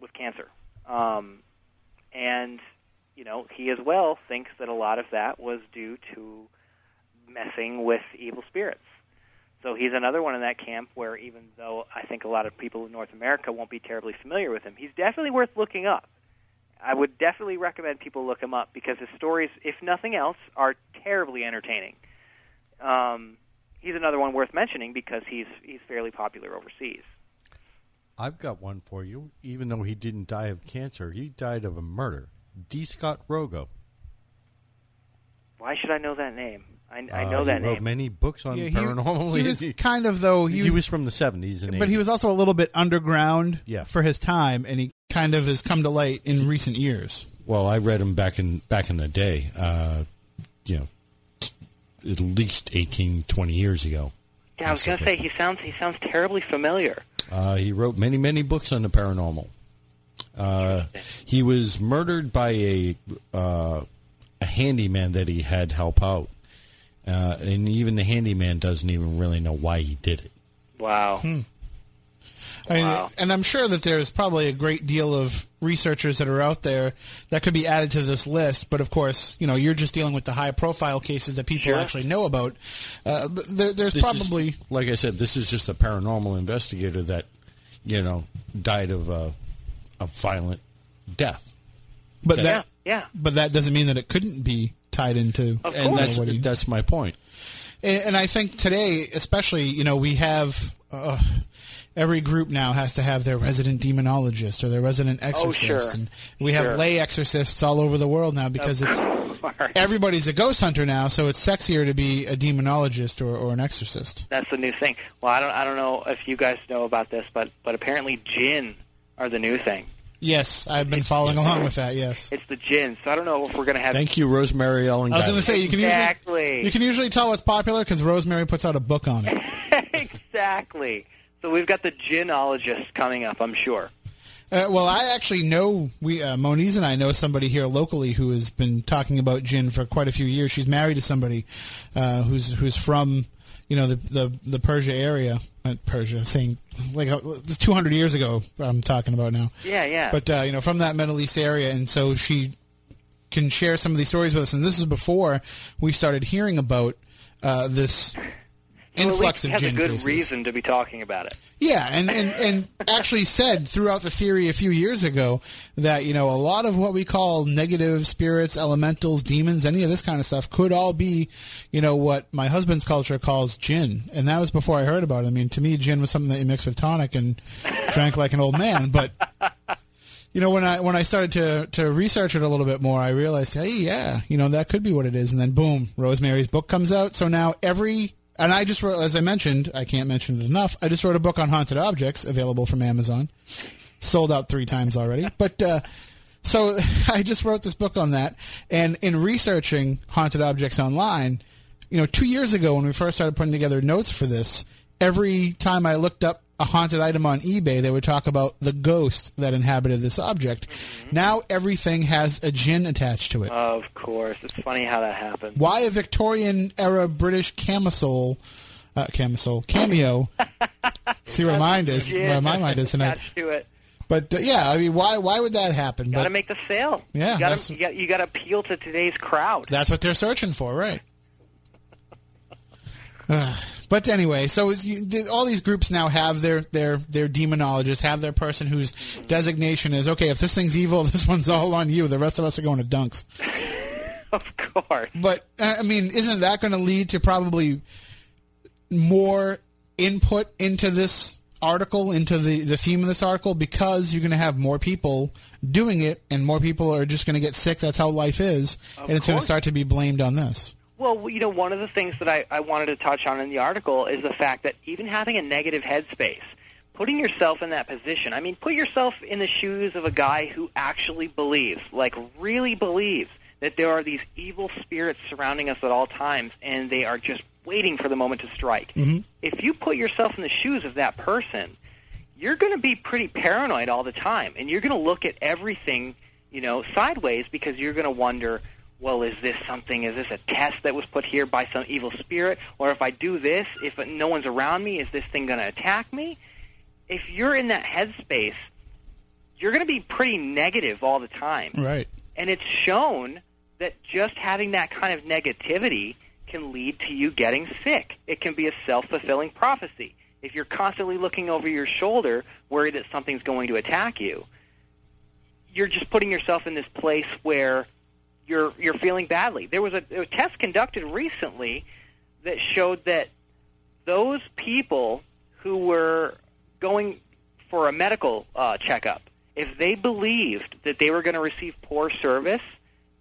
with cancer, um, and you know he as well thinks that a lot of that was due to messing with evil spirits. So he's another one in that camp where even though I think a lot of people in North America won't be terribly familiar with him, he's definitely worth looking up. I would definitely recommend people look him up because his stories, if nothing else, are terribly entertaining. Um, he's another one worth mentioning because he's he's fairly popular overseas. I've got one for you. Even though he didn't die of cancer, he died of a murder. D. Scott Rogo. Why should I know that name? I, I Uh, know that he wrote name. many books on Yeah, he, paranormal. he was kind of though he, he was, was from the seventies and but he was also a little bit underground Yeah. for his time, and he kind of has come to light in recent years. Well, I read him back in back in the day. Uh, you know, at least 18, 20 years ago. yeah, I was going to say he sounds he sounds terribly familiar. Uh, he wrote many, many books on the paranormal. Uh, he was murdered by a uh, a handyman that he had help out, uh, and even the handyman doesn't even really know why he did it. Wow. I mean, Wow. and I'm sure that there's probably a great deal of researchers that are out there that could be added to this list. But of course, you know, you're just dealing with the high profile cases that people Sure. actually know about. Uh, there, there's This probably is, like I said, this is just a paranormal investigator that, you know, died of a, a violent death. but Yeah, that yeah. but that doesn't mean that it couldn't be tied into. Of And course. that's that's my point. And, and I think today, especially, you know, we have uh, every group now has to have their resident demonologist or their resident exorcist, Oh, sure. and we have Sure. lay exorcists all over the world now because it's everybody's a ghost hunter now, so it's sexier to be a demonologist or, or an exorcist. That's the new thing. Well, I don't I don't know if you guys know about this, but but apparently jinn are the new thing. Yes, I've been following along with that. Yes, It's the jinn. So I don't know if we're going to have Thank you, Rosemary Ellen. I was going to say you can Exactly. usually you can usually tell what's popular because Rosemary puts out a book on it. exactly. So we've got the jinnologist coming up, I'm sure. Uh, well, I actually know we uh, Moniz and I know somebody here locally who has been talking about jinn for quite a few years. She's married to somebody uh, who's who's from you know the the, the Persia area, not Persia, saying like uh, two hundred years ago. I'm talking about now, Yeah, yeah. but uh, you know from that Middle East area, and so she can share some of these stories with us. And this is before we started hearing about uh, this influx he of has a good cases. reason to be talking about it. Yeah, and, and, and actually said throughout the theory a few years ago that, you know, a lot of what we call negative spirits, elementals, demons, any of this kind of stuff could all be, you know, what my husband's culture calls jinn. And that was before I heard about it. I mean, to me, gin was something that you mix with tonic and drank like an old man. But, you know, when I when I started to, to research it a little bit more, I realized, hey, yeah, you know, that could be what it is. And then, boom, Rosemary's book comes out. So now every and I just wrote, as I mentioned, I can't mention it enough. I just wrote a book on haunted objects, available from Amazon. Sold out three times already. But uh, so I just wrote this book on that. And in researching haunted objects online, you know, two years ago when we first started putting together notes for this, every time I looked up a haunted item on eBay, they would talk about the ghost that inhabited this object. Now everything has a jinn attached to it. Of course, it's funny how that happened. Why a Victorian era British camisole, uh, camisole cameo? See where mind is, where my mind is tonight. Attached to it. But uh, yeah, I mean, why why would that happen? Got to make the sale. Yeah, you got to you got, you got to appeal to today's crowd. that's what they're searching for, right? Uh, but anyway, so is you, all these groups now have their their their demonologists, have their person whose designation is okay. If this thing's evil, this one's all on you. The rest of us are going to dunks. of course. But uh, I mean, isn't that going to lead to probably more input into this article, into the, the theme of this article, because you're going to have more people doing it, and more people are just going to get sick. That's how life is, and it's going to start to be blamed on this. Well, you know, one of the things that I, I wanted to touch on in the article is the fact that even having a negative headspace, putting yourself in that position, I mean, put yourself in the shoes of a guy who actually believes, like really believes, that there are these evil spirits surrounding us at all times, and they are just waiting for the moment to strike. Mm-hmm. If you put yourself in the shoes of that person, you're going to be pretty paranoid all the time, and you're going to look at everything, you know, sideways because you're going to wonder, well, is this something? Is this a test that was put here by some evil spirit? Or if I do this, if no one's around me, is this thing going to attack me? If you're in that headspace, you're going to be pretty negative all the time. Right. And it's shown that just having that kind of negativity can lead to you getting sick. It can be a self-fulfilling prophecy. If you're constantly looking over your shoulder, worried that something's going to attack you, you're just putting yourself in this place where you're you're feeling badly. There was a, a test conducted recently that showed that those people who were going for a medical uh, checkup, if they believed that they were going to receive poor service,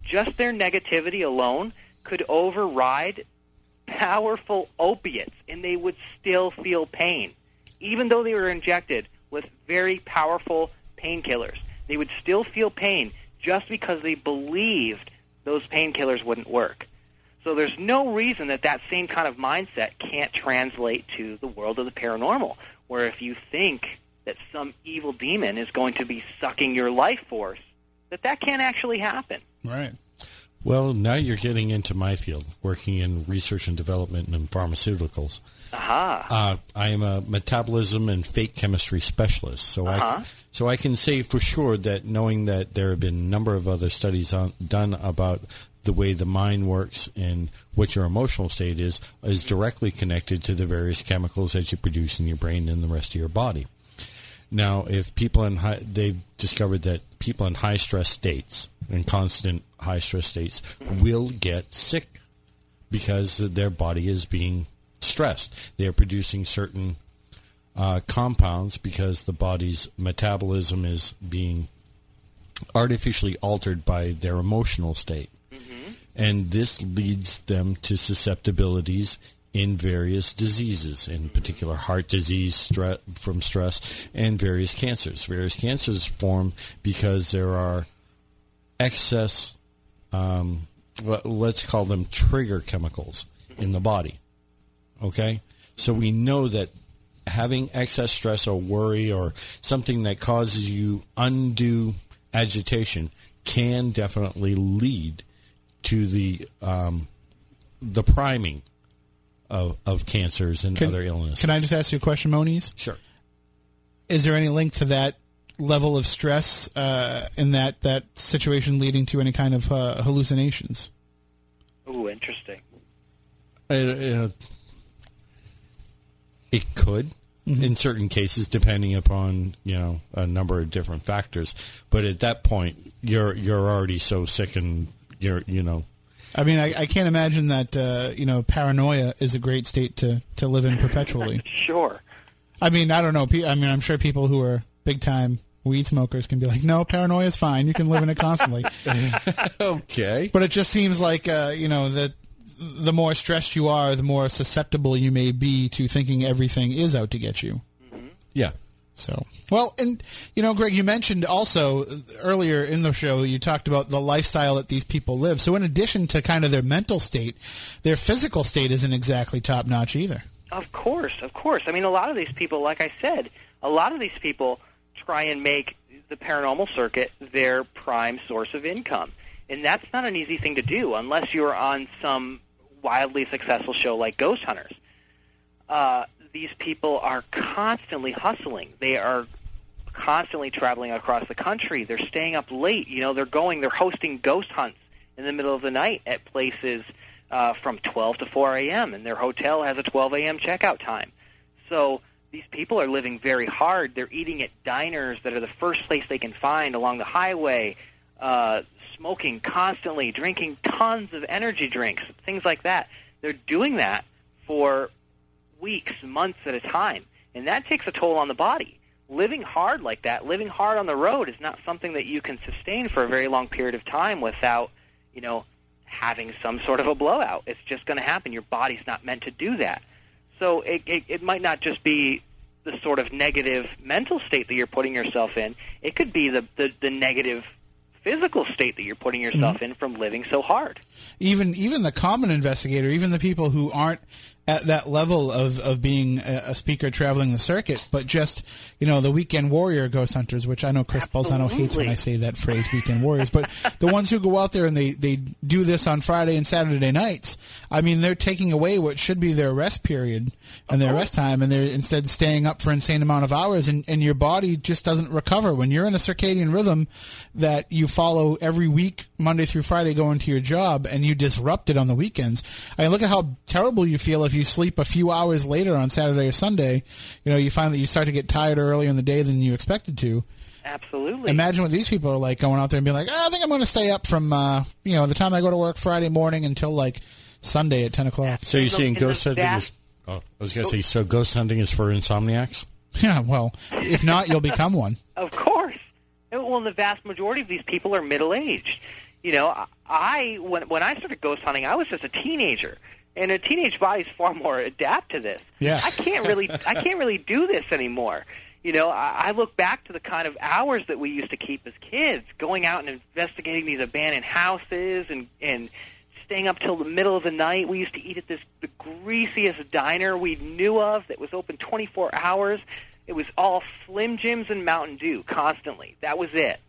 just their negativity alone could override powerful opiates, and they would still feel pain, even though they were injected with very powerful painkillers. They would still feel pain just because they believed those painkillers wouldn't work. So there's no reason that that same kind of mindset can't translate to the world of the paranormal, where if you think that some evil demon is going to be sucking your life force, that that can't actually happen. Right. Well, now you're getting into my field, working in research and development and pharmaceuticals. Aha. Uh, I am a metabolism and fate chemistry specialist, so Uh-huh. I so I can say for sure that knowing that there have been a number of other studies on, done about the way the mind works and what your emotional state is is directly connected to the various chemicals that you produce in your brain and the rest of your body. Now, if people in high, they've discovered that people in high stress states and constant high stress states will get sick because their body is being stressed. They are producing certain uh, compounds because the body's metabolism is being artificially altered by their emotional state. And this leads them to susceptibilities in various diseases, in particular heart disease stre- from stress, and various cancers. Various cancers form because there are excess, um, let's call them trigger chemicals in the body. Okay? So we know that having excess stress or worry or something that causes you undue agitation can definitely lead to the um, the priming of, of cancers and Can, other illnesses. can I just ask you a question, Moniz? Sure. Is there any link to that level of stress uh, in that, that situation leading to any kind of uh, hallucinations? Oh, interesting. Uh, uh, it could in certain cases, depending upon you know a number of different factors. But at that point, you're you're already so sick and you're you know I mean, I, I can't imagine that uh, you know paranoia is a great state to to live in perpetually. Sure. I mean, I don't know. I mean, I'm sure people who are big time weed smokers can be like, no, paranoia is fine. You can live in it constantly. okay. but it just seems like uh, you know that the more stressed you are, the more susceptible you may be to thinking everything is out to get you. Yeah. So, well, and you know, Greg, you mentioned also uh, earlier in the show, you talked about the lifestyle that these people live. So, in addition to kind of their mental state, their physical state isn't exactly top notch either. Of course, of course. I mean, a lot of these people, like I said, a lot of these people try and make the paranormal circuit their prime source of income. And that's not an easy thing to do unless you're on some wildly successful show like Ghost Hunters. Uh, these people are constantly hustling. They are constantly traveling across the country. They're staying up late. You know, they're going, they're hosting ghost hunts in the middle of the night at places uh, from 12 to 4 a.m. and their hotel has a 12 a.m. checkout time. So these people are living very hard. They're eating at diners that are the first place they can find along the highway, uh, smoking constantly, drinking tons of energy drinks, things like that. They're doing that for weeks, months at a time, and that takes a toll on the body. Living hard like that, living hard on the road, is not something that you can sustain for a very long period of time without, you know, having some sort of a blowout. It's just going to happen. Your body's not meant to do that. So it, it, it might not just be the sort of negative mental state that you're putting yourself in. It could be the, the, the negative physical state that you're putting yourself mm-hmm. in from living so hard. Even even the common investigator, even the people who aren't at that level of, of being a, a speaker traveling the circuit, but just you know the weekend warrior ghost hunters, which I know Chris Balzano hates when I say that phrase, weekend warriors. But the ones who go out there and they they do this on Friday and Saturday nights, I mean, they're taking away what should be their rest period and their rest time, and they're instead staying up for insane amount of hours, and, and your body just doesn't recover when you're in a circadian rhythm that you follow every week, Monday through Friday, going to your job, and you disrupt it on the weekends. I mean, look at how terrible you feel if you sleep a few hours later on Saturday or Sunday. You know, you find that you start to get tired earlier in the day than you expected to. Absolutely. Imagine what these people are like going out there and being like, oh, I think I'm going to stay up from, uh, you know, the time I go to work Friday morning until like Sunday at 10 o'clock. So you're In the- saying ghost the hunting vast- is? Oh, I was going to say. So ghost hunting is for insomniacs. Yeah, well, if not, you'll become one. Of course. Well, the vast majority of these people are middle aged. You know, I when when I started ghost hunting, I was just a teenager, and a teenage body is far more adapt to this. Yeah. I can't really I can't really do this anymore. You know, I, I look back to the kind of hours that we used to keep as kids, going out and investigating these abandoned houses and and staying up till the middle of the night. We used to eat at this the greasiest diner we knew of that was open 24 hours. It was all Slim Jims and Mountain Dew constantly. That was it.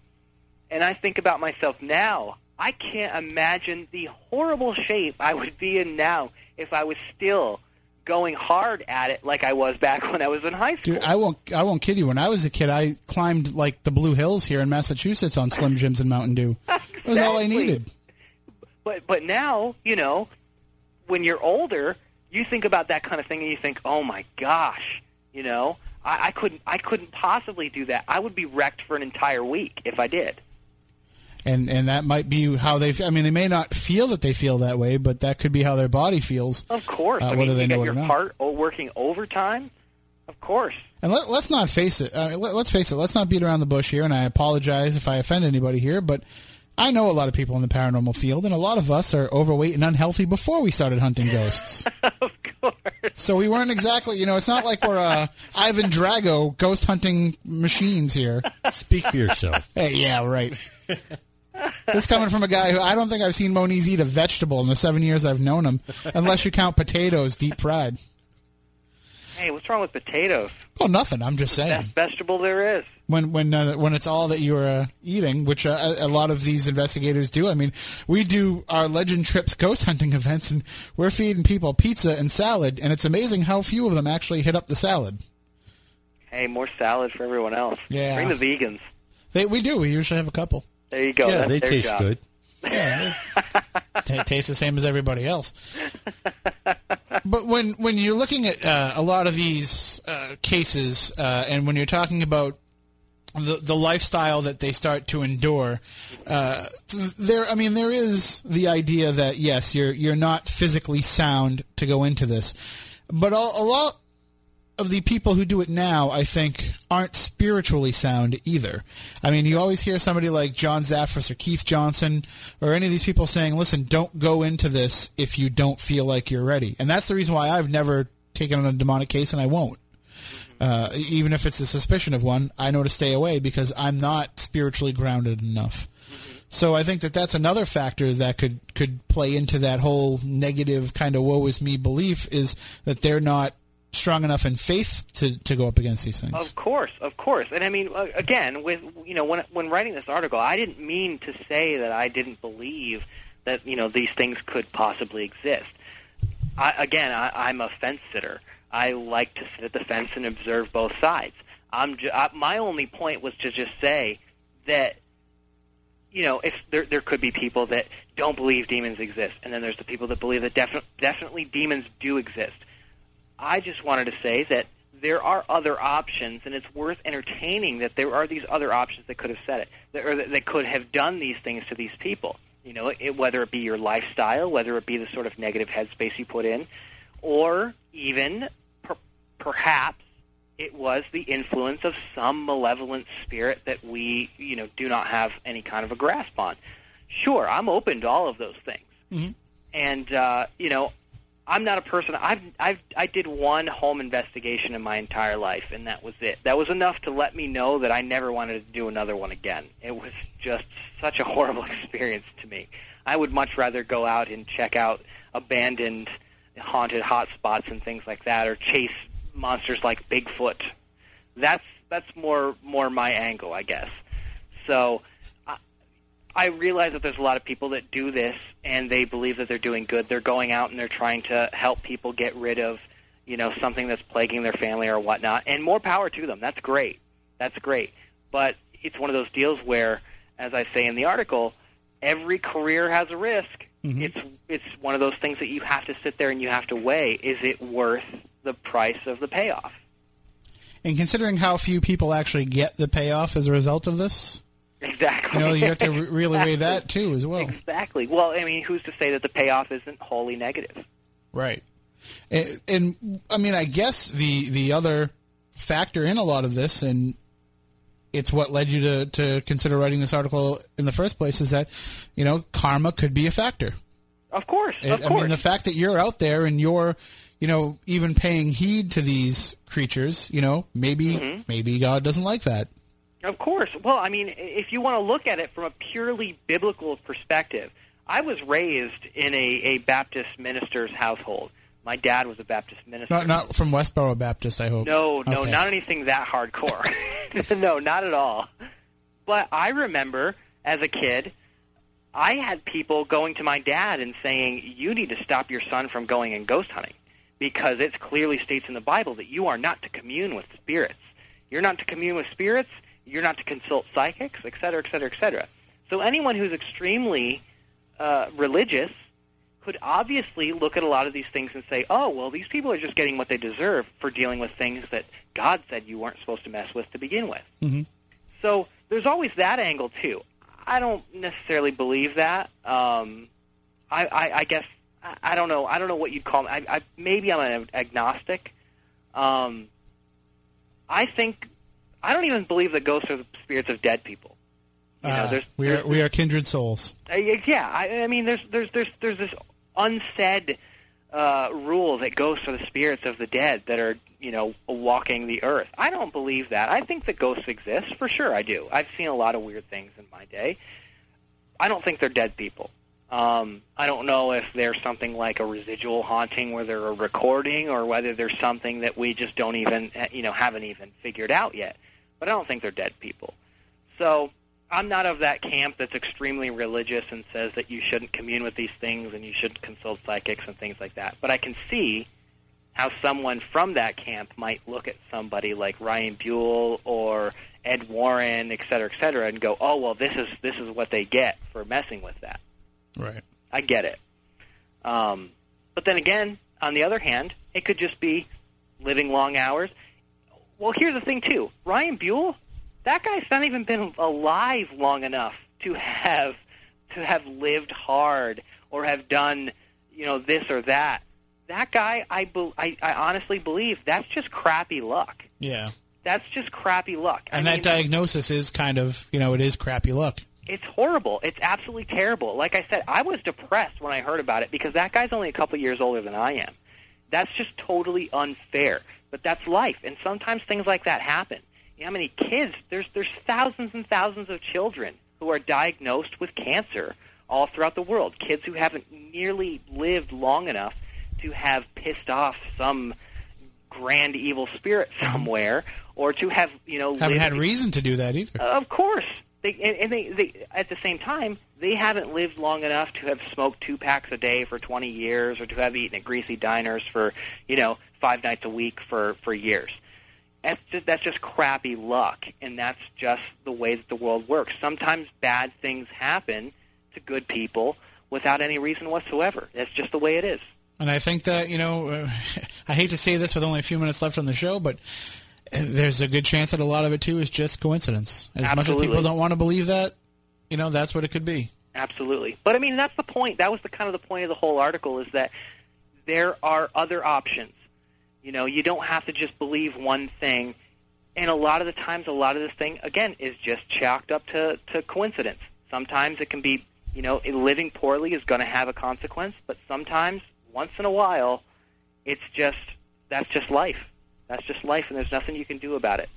And I think about myself now. I can't imagine the horrible shape I would be in now if I was still going hard at it like I was back when I was in high school. Dude, I won't. I won't kid you. When I was a kid, I climbed like the Blue Hills here in Massachusetts on Slim Jims and Mountain Dew. It was all I needed. But but now, you know, when you're older, you think about that kind of thing and you think, "Oh my gosh," you know, I, I couldn't I couldn't possibly do that. I would be wrecked for an entire week if I did. And and that might be how they. I mean, they may not feel that they feel that way, but that could be how their body feels. Of course, Uh, I whether mean, they you know got it your or not. heart o- working overtime. Of course. And let, let's not face it. Uh, let, let's face it. Let's not beat around the bush here. And I apologize if I offend anybody here, but I know a lot of people in the paranormal field, and a lot of us are overweight and unhealthy before we started hunting ghosts. of course. So we weren't exactly, you know, it's not like we're uh, Ivan Drago ghost hunting machines here. Speak for yourself. Hey, yeah, right. this coming from a guy who I don't think I've seen Moniz eat a vegetable in the seven years I've known him, unless you count potatoes deep fried. Hey, what's wrong with potatoes? Well, nothing. I'm just saying. Best vegetable there is. when when uh, when it's all that you're uh, eating, which uh, a a lot of these investigators do. I mean, we do our Legend Trips ghost hunting events, and we're feeding people pizza and salad, and it's amazing how few of them actually hit up the salad. Hey, more salad for everyone else. Yeah. Bring the vegans. They, we do. We usually have a couple. There you go. yeah, That's they taste job. good. Yeah, they ta taste the same as everybody else. But when when you're looking at uh, a lot of these uh, cases, uh, and when you're talking about the the lifestyle that they start to endure, uh, there. I mean, there is the idea that yes, you're you're not physically sound to go into this, but a, a lot of the people who do it now, I think, aren't spiritually sound either. I mean, you always hear somebody like John Zaffis or Keith Johnson or any of these people saying, listen, don't go into this if you don't feel like you're ready. And that's the reason why I've never taken on a demonic case and I won't. Uh, even if it's a suspicion of one, I know to stay away because I'm not spiritually grounded enough. So I think that that's another factor that could could play into that whole negative kind of woe is me belief is that they're not strong enough in faith to, to go up against these things. Of course, of course. And I mean, uh, again, with you know, when when writing this article, I didn't mean to say that I didn't believe that you know these things could possibly exist. I, again, I, I'm a fence sitter. I like to sit at the fence and observe both sides. I'm ju- I, my only point was to just say that you know, if there there could be people that don't believe demons exist, and then there's the people that believe that defi- definitely demons do exist. I just wanted to say that there are other options, and it's worth entertaining that there are these other options that could have said it, that, or that, that could have done these things to these people. You know, it, whether it be your lifestyle, whether it be the sort of negative headspace you put in, or even per- perhaps it was the influence of some malevolent spirit that we, you know, do not have any kind of a grasp on. Sure, I'm open to all of those things, mm-hmm. and uh, you know, I'm not a person. I've I've I did one home investigation in my entire life, and that was it. That was enough to let me know that I never wanted to do another one again. It was just such a horrible experience to me. I would much rather go out and check out abandoned, haunted hotspots and things like that, or chase monsters like Bigfoot. That's that's more more my angle, I guess. So I, realize that there's a lot of people that do this and they believe that they're doing good. They're going out and they're trying to help people get rid of, you know, something that's plaguing their family or whatnot. And more power to them. That's great. That's great. But it's one of those deals where, as I say in the article, every career has a risk. Mhm. It's it's one of those things that you have to sit there and you have to weigh. Is it worth the price of the payoff? And considering how few people actually get the payoff as a result of this, Exactly. you know, you have to re- really weigh that too as well. Exactly. Well, I mean, who's to say that the payoff isn't wholly negative? Right. And, and I mean, I guess the the other factor in a lot of this, and it's what led you to, to consider writing this article in the first place, is that you know karma could be a factor. Of course. I- Of I mean, the fact that you're out there and you're, you know, even paying heed to these creatures, you know, maybe Mm-hmm. maybe God doesn't like that. Of course. Well, I mean, if you want to look at it from a purely biblical perspective, I was raised in a, a Baptist minister's household. My dad was a Baptist minister. Not not from Westboro Baptist, I hope. No, no, Okay. not anything that hardcore. no, not at all. But I remember as a kid, I had people going to my dad and saying, "You need to stop your son from going and ghost hunting because it clearly states in the Bible that you are not to commune with spirits. You're not to commune with spirits. You're not to consult psychics, et cetera, et cetera, et cetera." So anyone who's extremely uh, religious could obviously look at a lot of these things and say, "Oh, well, these people are just getting what they deserve for dealing with things that God said you weren't supposed to mess with to begin with." Mhm. So there's always that angle too. I don't necessarily believe that. Um, I, I, I guess I, I don't know. I don't know what you'd call me. I, I, maybe I'm an agnostic. Um, I think I don't even believe that ghosts are the spirits of dead people. You know, Uh, there's, we there's are we are kindred souls. uh, yeah, I, I mean, there's there's there's there's this unsaid uh, rule that ghosts are the spirits of the dead that are you know walking the earth. I don't believe that. I think that ghosts exist for sure. I do. I've seen a lot of weird things in my day. I don't think they're dead people. Um, I don't know if there's something like a residual haunting where they're a recording, or whether there's something that we just don't even, you know, haven't even figured out yet. But I don't think they're dead people. So I'm not of that camp that's extremely religious and says that you shouldn't commune with these things and you shouldn't consult psychics and things like that. But I can see how someone from that camp might look at somebody like Ryan Buell or Ed Warren, et cetera, et cetera, and go, "Oh, well, this is this is what they get for messing with that." Right. I get it. Um, but then again, On the other hand, it could just be living long hours. Well, here's the thing too. Ryan Buell, that guy's not even been alive long enough to have to have lived hard or have done, you know, this or that. That guy, I, be, I, I honestly believe that's just crappy luck. Yeah. That's just crappy luck. And I that mean, diagnosis is kind of, you know, it is crappy luck. it's horrible. It's absolutely terrible. Like I said, I was depressed when I heard about it because that guy's only a couple years older than I am. That's just totally unfair. But that's life, and sometimes things like that happen. You know how many kids? There's there's thousands and thousands of children who are diagnosed with cancer all throughout the world. Kids who haven't nearly lived long enough to have pissed off some grand evil spirit mm-hmm. somewhere, or to have you know Haven't lived had reason to do that either. of course. They, and, and they, they, at the same time, they haven't lived long enough to have smoked two packs a day for 20 years or to have eaten at greasy diners for, you know, five nights a week for, for years. That's just, that's just crappy luck, and that's just the way that the world works. Sometimes bad things happen to good people without any reason whatsoever. That's just the way it is. And I think that, you know, uh, I hate to say this with only a few minutes left on the show, but uh, there's a good chance that a lot of it, too, is just coincidence. As much as people don't want to believe that, you know, that's what it could be. Absolutely. But I mean, that's the point. That was the kind of the point of the whole article is that there are other options. You know, you don't have to just believe one thing. And a lot of the times, a lot of this thing, again, is just chalked up to, to coincidence. Sometimes it can be, you know, living poorly is going to have a consequence, but sometimes, once in a while, it's just, that's just life. That's just life, and there's nothing you can do about it.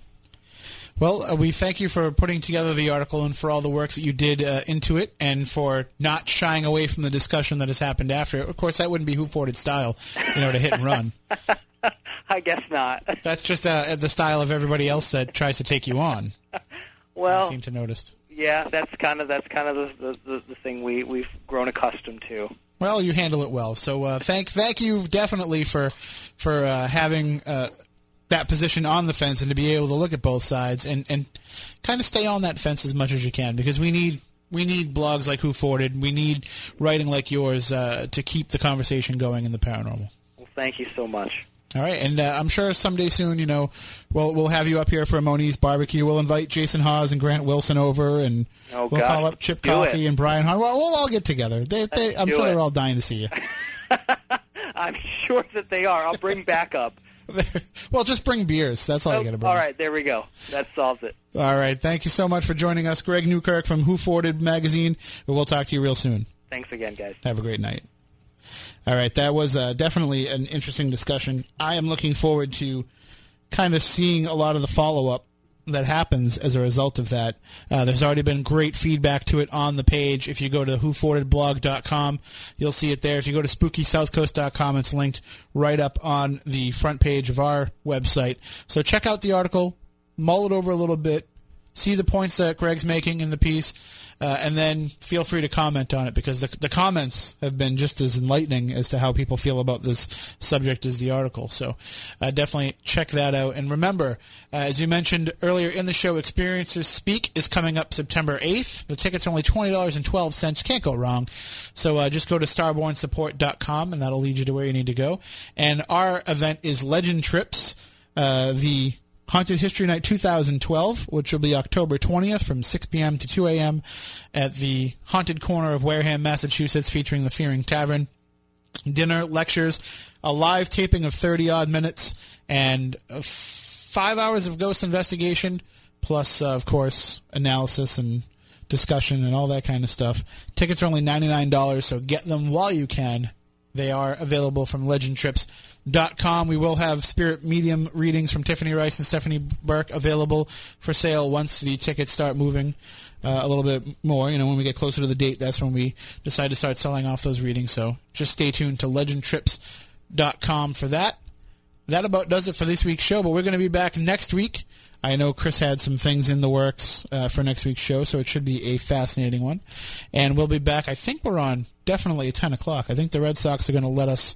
Well, uh, we thank you for putting together the article and for all the work that you did uh, into it and for not shying away from the discussion that has happened after. Of course, that wouldn't be Who Forted style, you know, to hit and run. I guess not. That's just uh, the style of everybody else that tries to take you on. I well, seem to notice. yeah, that's kind of that's kind of the the, the, the thing we we've grown accustomed to. Well, you handle it well. So uh, thank thank you definitely for for uh, having uh, that position on the fence and to be able to look at both sides and, and kind of stay on that fence as much as you can because we need we need blogs like Who Forted, we need writing like yours uh, to keep the conversation going in the paranormal. Well, thank you so much. All right, and uh, I'm sure someday soon, you know, we'll we'll have you up here for a Moniz barbecue. We'll invite Jason Hawes and Grant Wilson over, and Oh, we'll call up Chip do Coffey it. and Brian Hahn. We'll, we'll all get together. They, they, I'm sure it. they're all dying to see you. I'm sure that they are. I'll bring backup. well, just bring beers. That's all Oh, you got to bring. all right, there we go. That solves it. All right. Thank you so much for joining us, Greg Newkirk from Who Forted Magazine. We'll talk to you real soon. Thanks again, guys. Have a great night. All right. That was uh, definitely an interesting discussion. I am looking forward to kind of seeing a lot of the follow up that happens as a result of that. Uh, there's already been great feedback to it on the page. If you go to whofortedblog.com, you'll see it there. If you go to spookysouthcoast.com, it's linked right up on the front page of our website. So check out the article, mull it over a little bit, see the points that Greg's making in the piece, uh, and then feel free to comment on it because the, the comments have been just as enlightening as to how people feel about this subject as the article. So uh, definitely check that out. And remember, uh, as you mentioned earlier in the show, Experiencers Speak is coming up September 8th. The tickets are only $20.12. Can't go wrong. So uh, just go to starbornsupport.com and that'll lead you to where you need to go. And our event is Legend Trips. Uh, the Haunted History Night 2012, which will be October 20th from 6 p.m. to 2 a.m. at the Haunted Corner of Wareham, Massachusetts, featuring the Fearing Tavern. Dinner, lectures, a live taping of 30 odd minutes, and five hours of ghost investigation, plus, uh, of course, analysis and discussion and all that kind of stuff. Tickets are only $99, so get them while you can. They are available from legendtrips.com. We will have spirit medium readings from Tiffany Rice and Stephanie Burke available for sale once the tickets start moving uh, a little bit more. You know, when we get closer to the date, that's when we decide to start selling off those readings. So just stay tuned to legendtrips.com for that. That about does it for this week's show, but we're going to be back next week. I know Chris had some things in the works uh, for next week's show, so it should be a fascinating one. And we'll be back. I think we're on definitely at 10 o'clock. I think the Red Sox are going to let us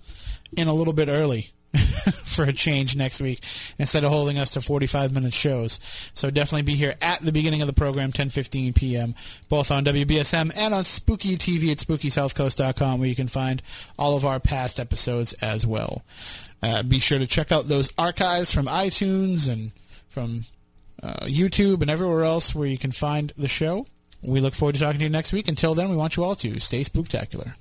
in a little bit early for a change next week instead of holding us to 45 minute shows. So definitely be here at the beginning of the program, 10:15 p.m. both on WBSM and on Spooky TV at SpookySouthCoast.com, where you can find all of our past episodes as well. Uh, be sure to check out those archives from iTunes and from uh, YouTube and everywhere else where you can find the show. We look forward to talking to you next week. Until then, we want you all to stay spooktacular.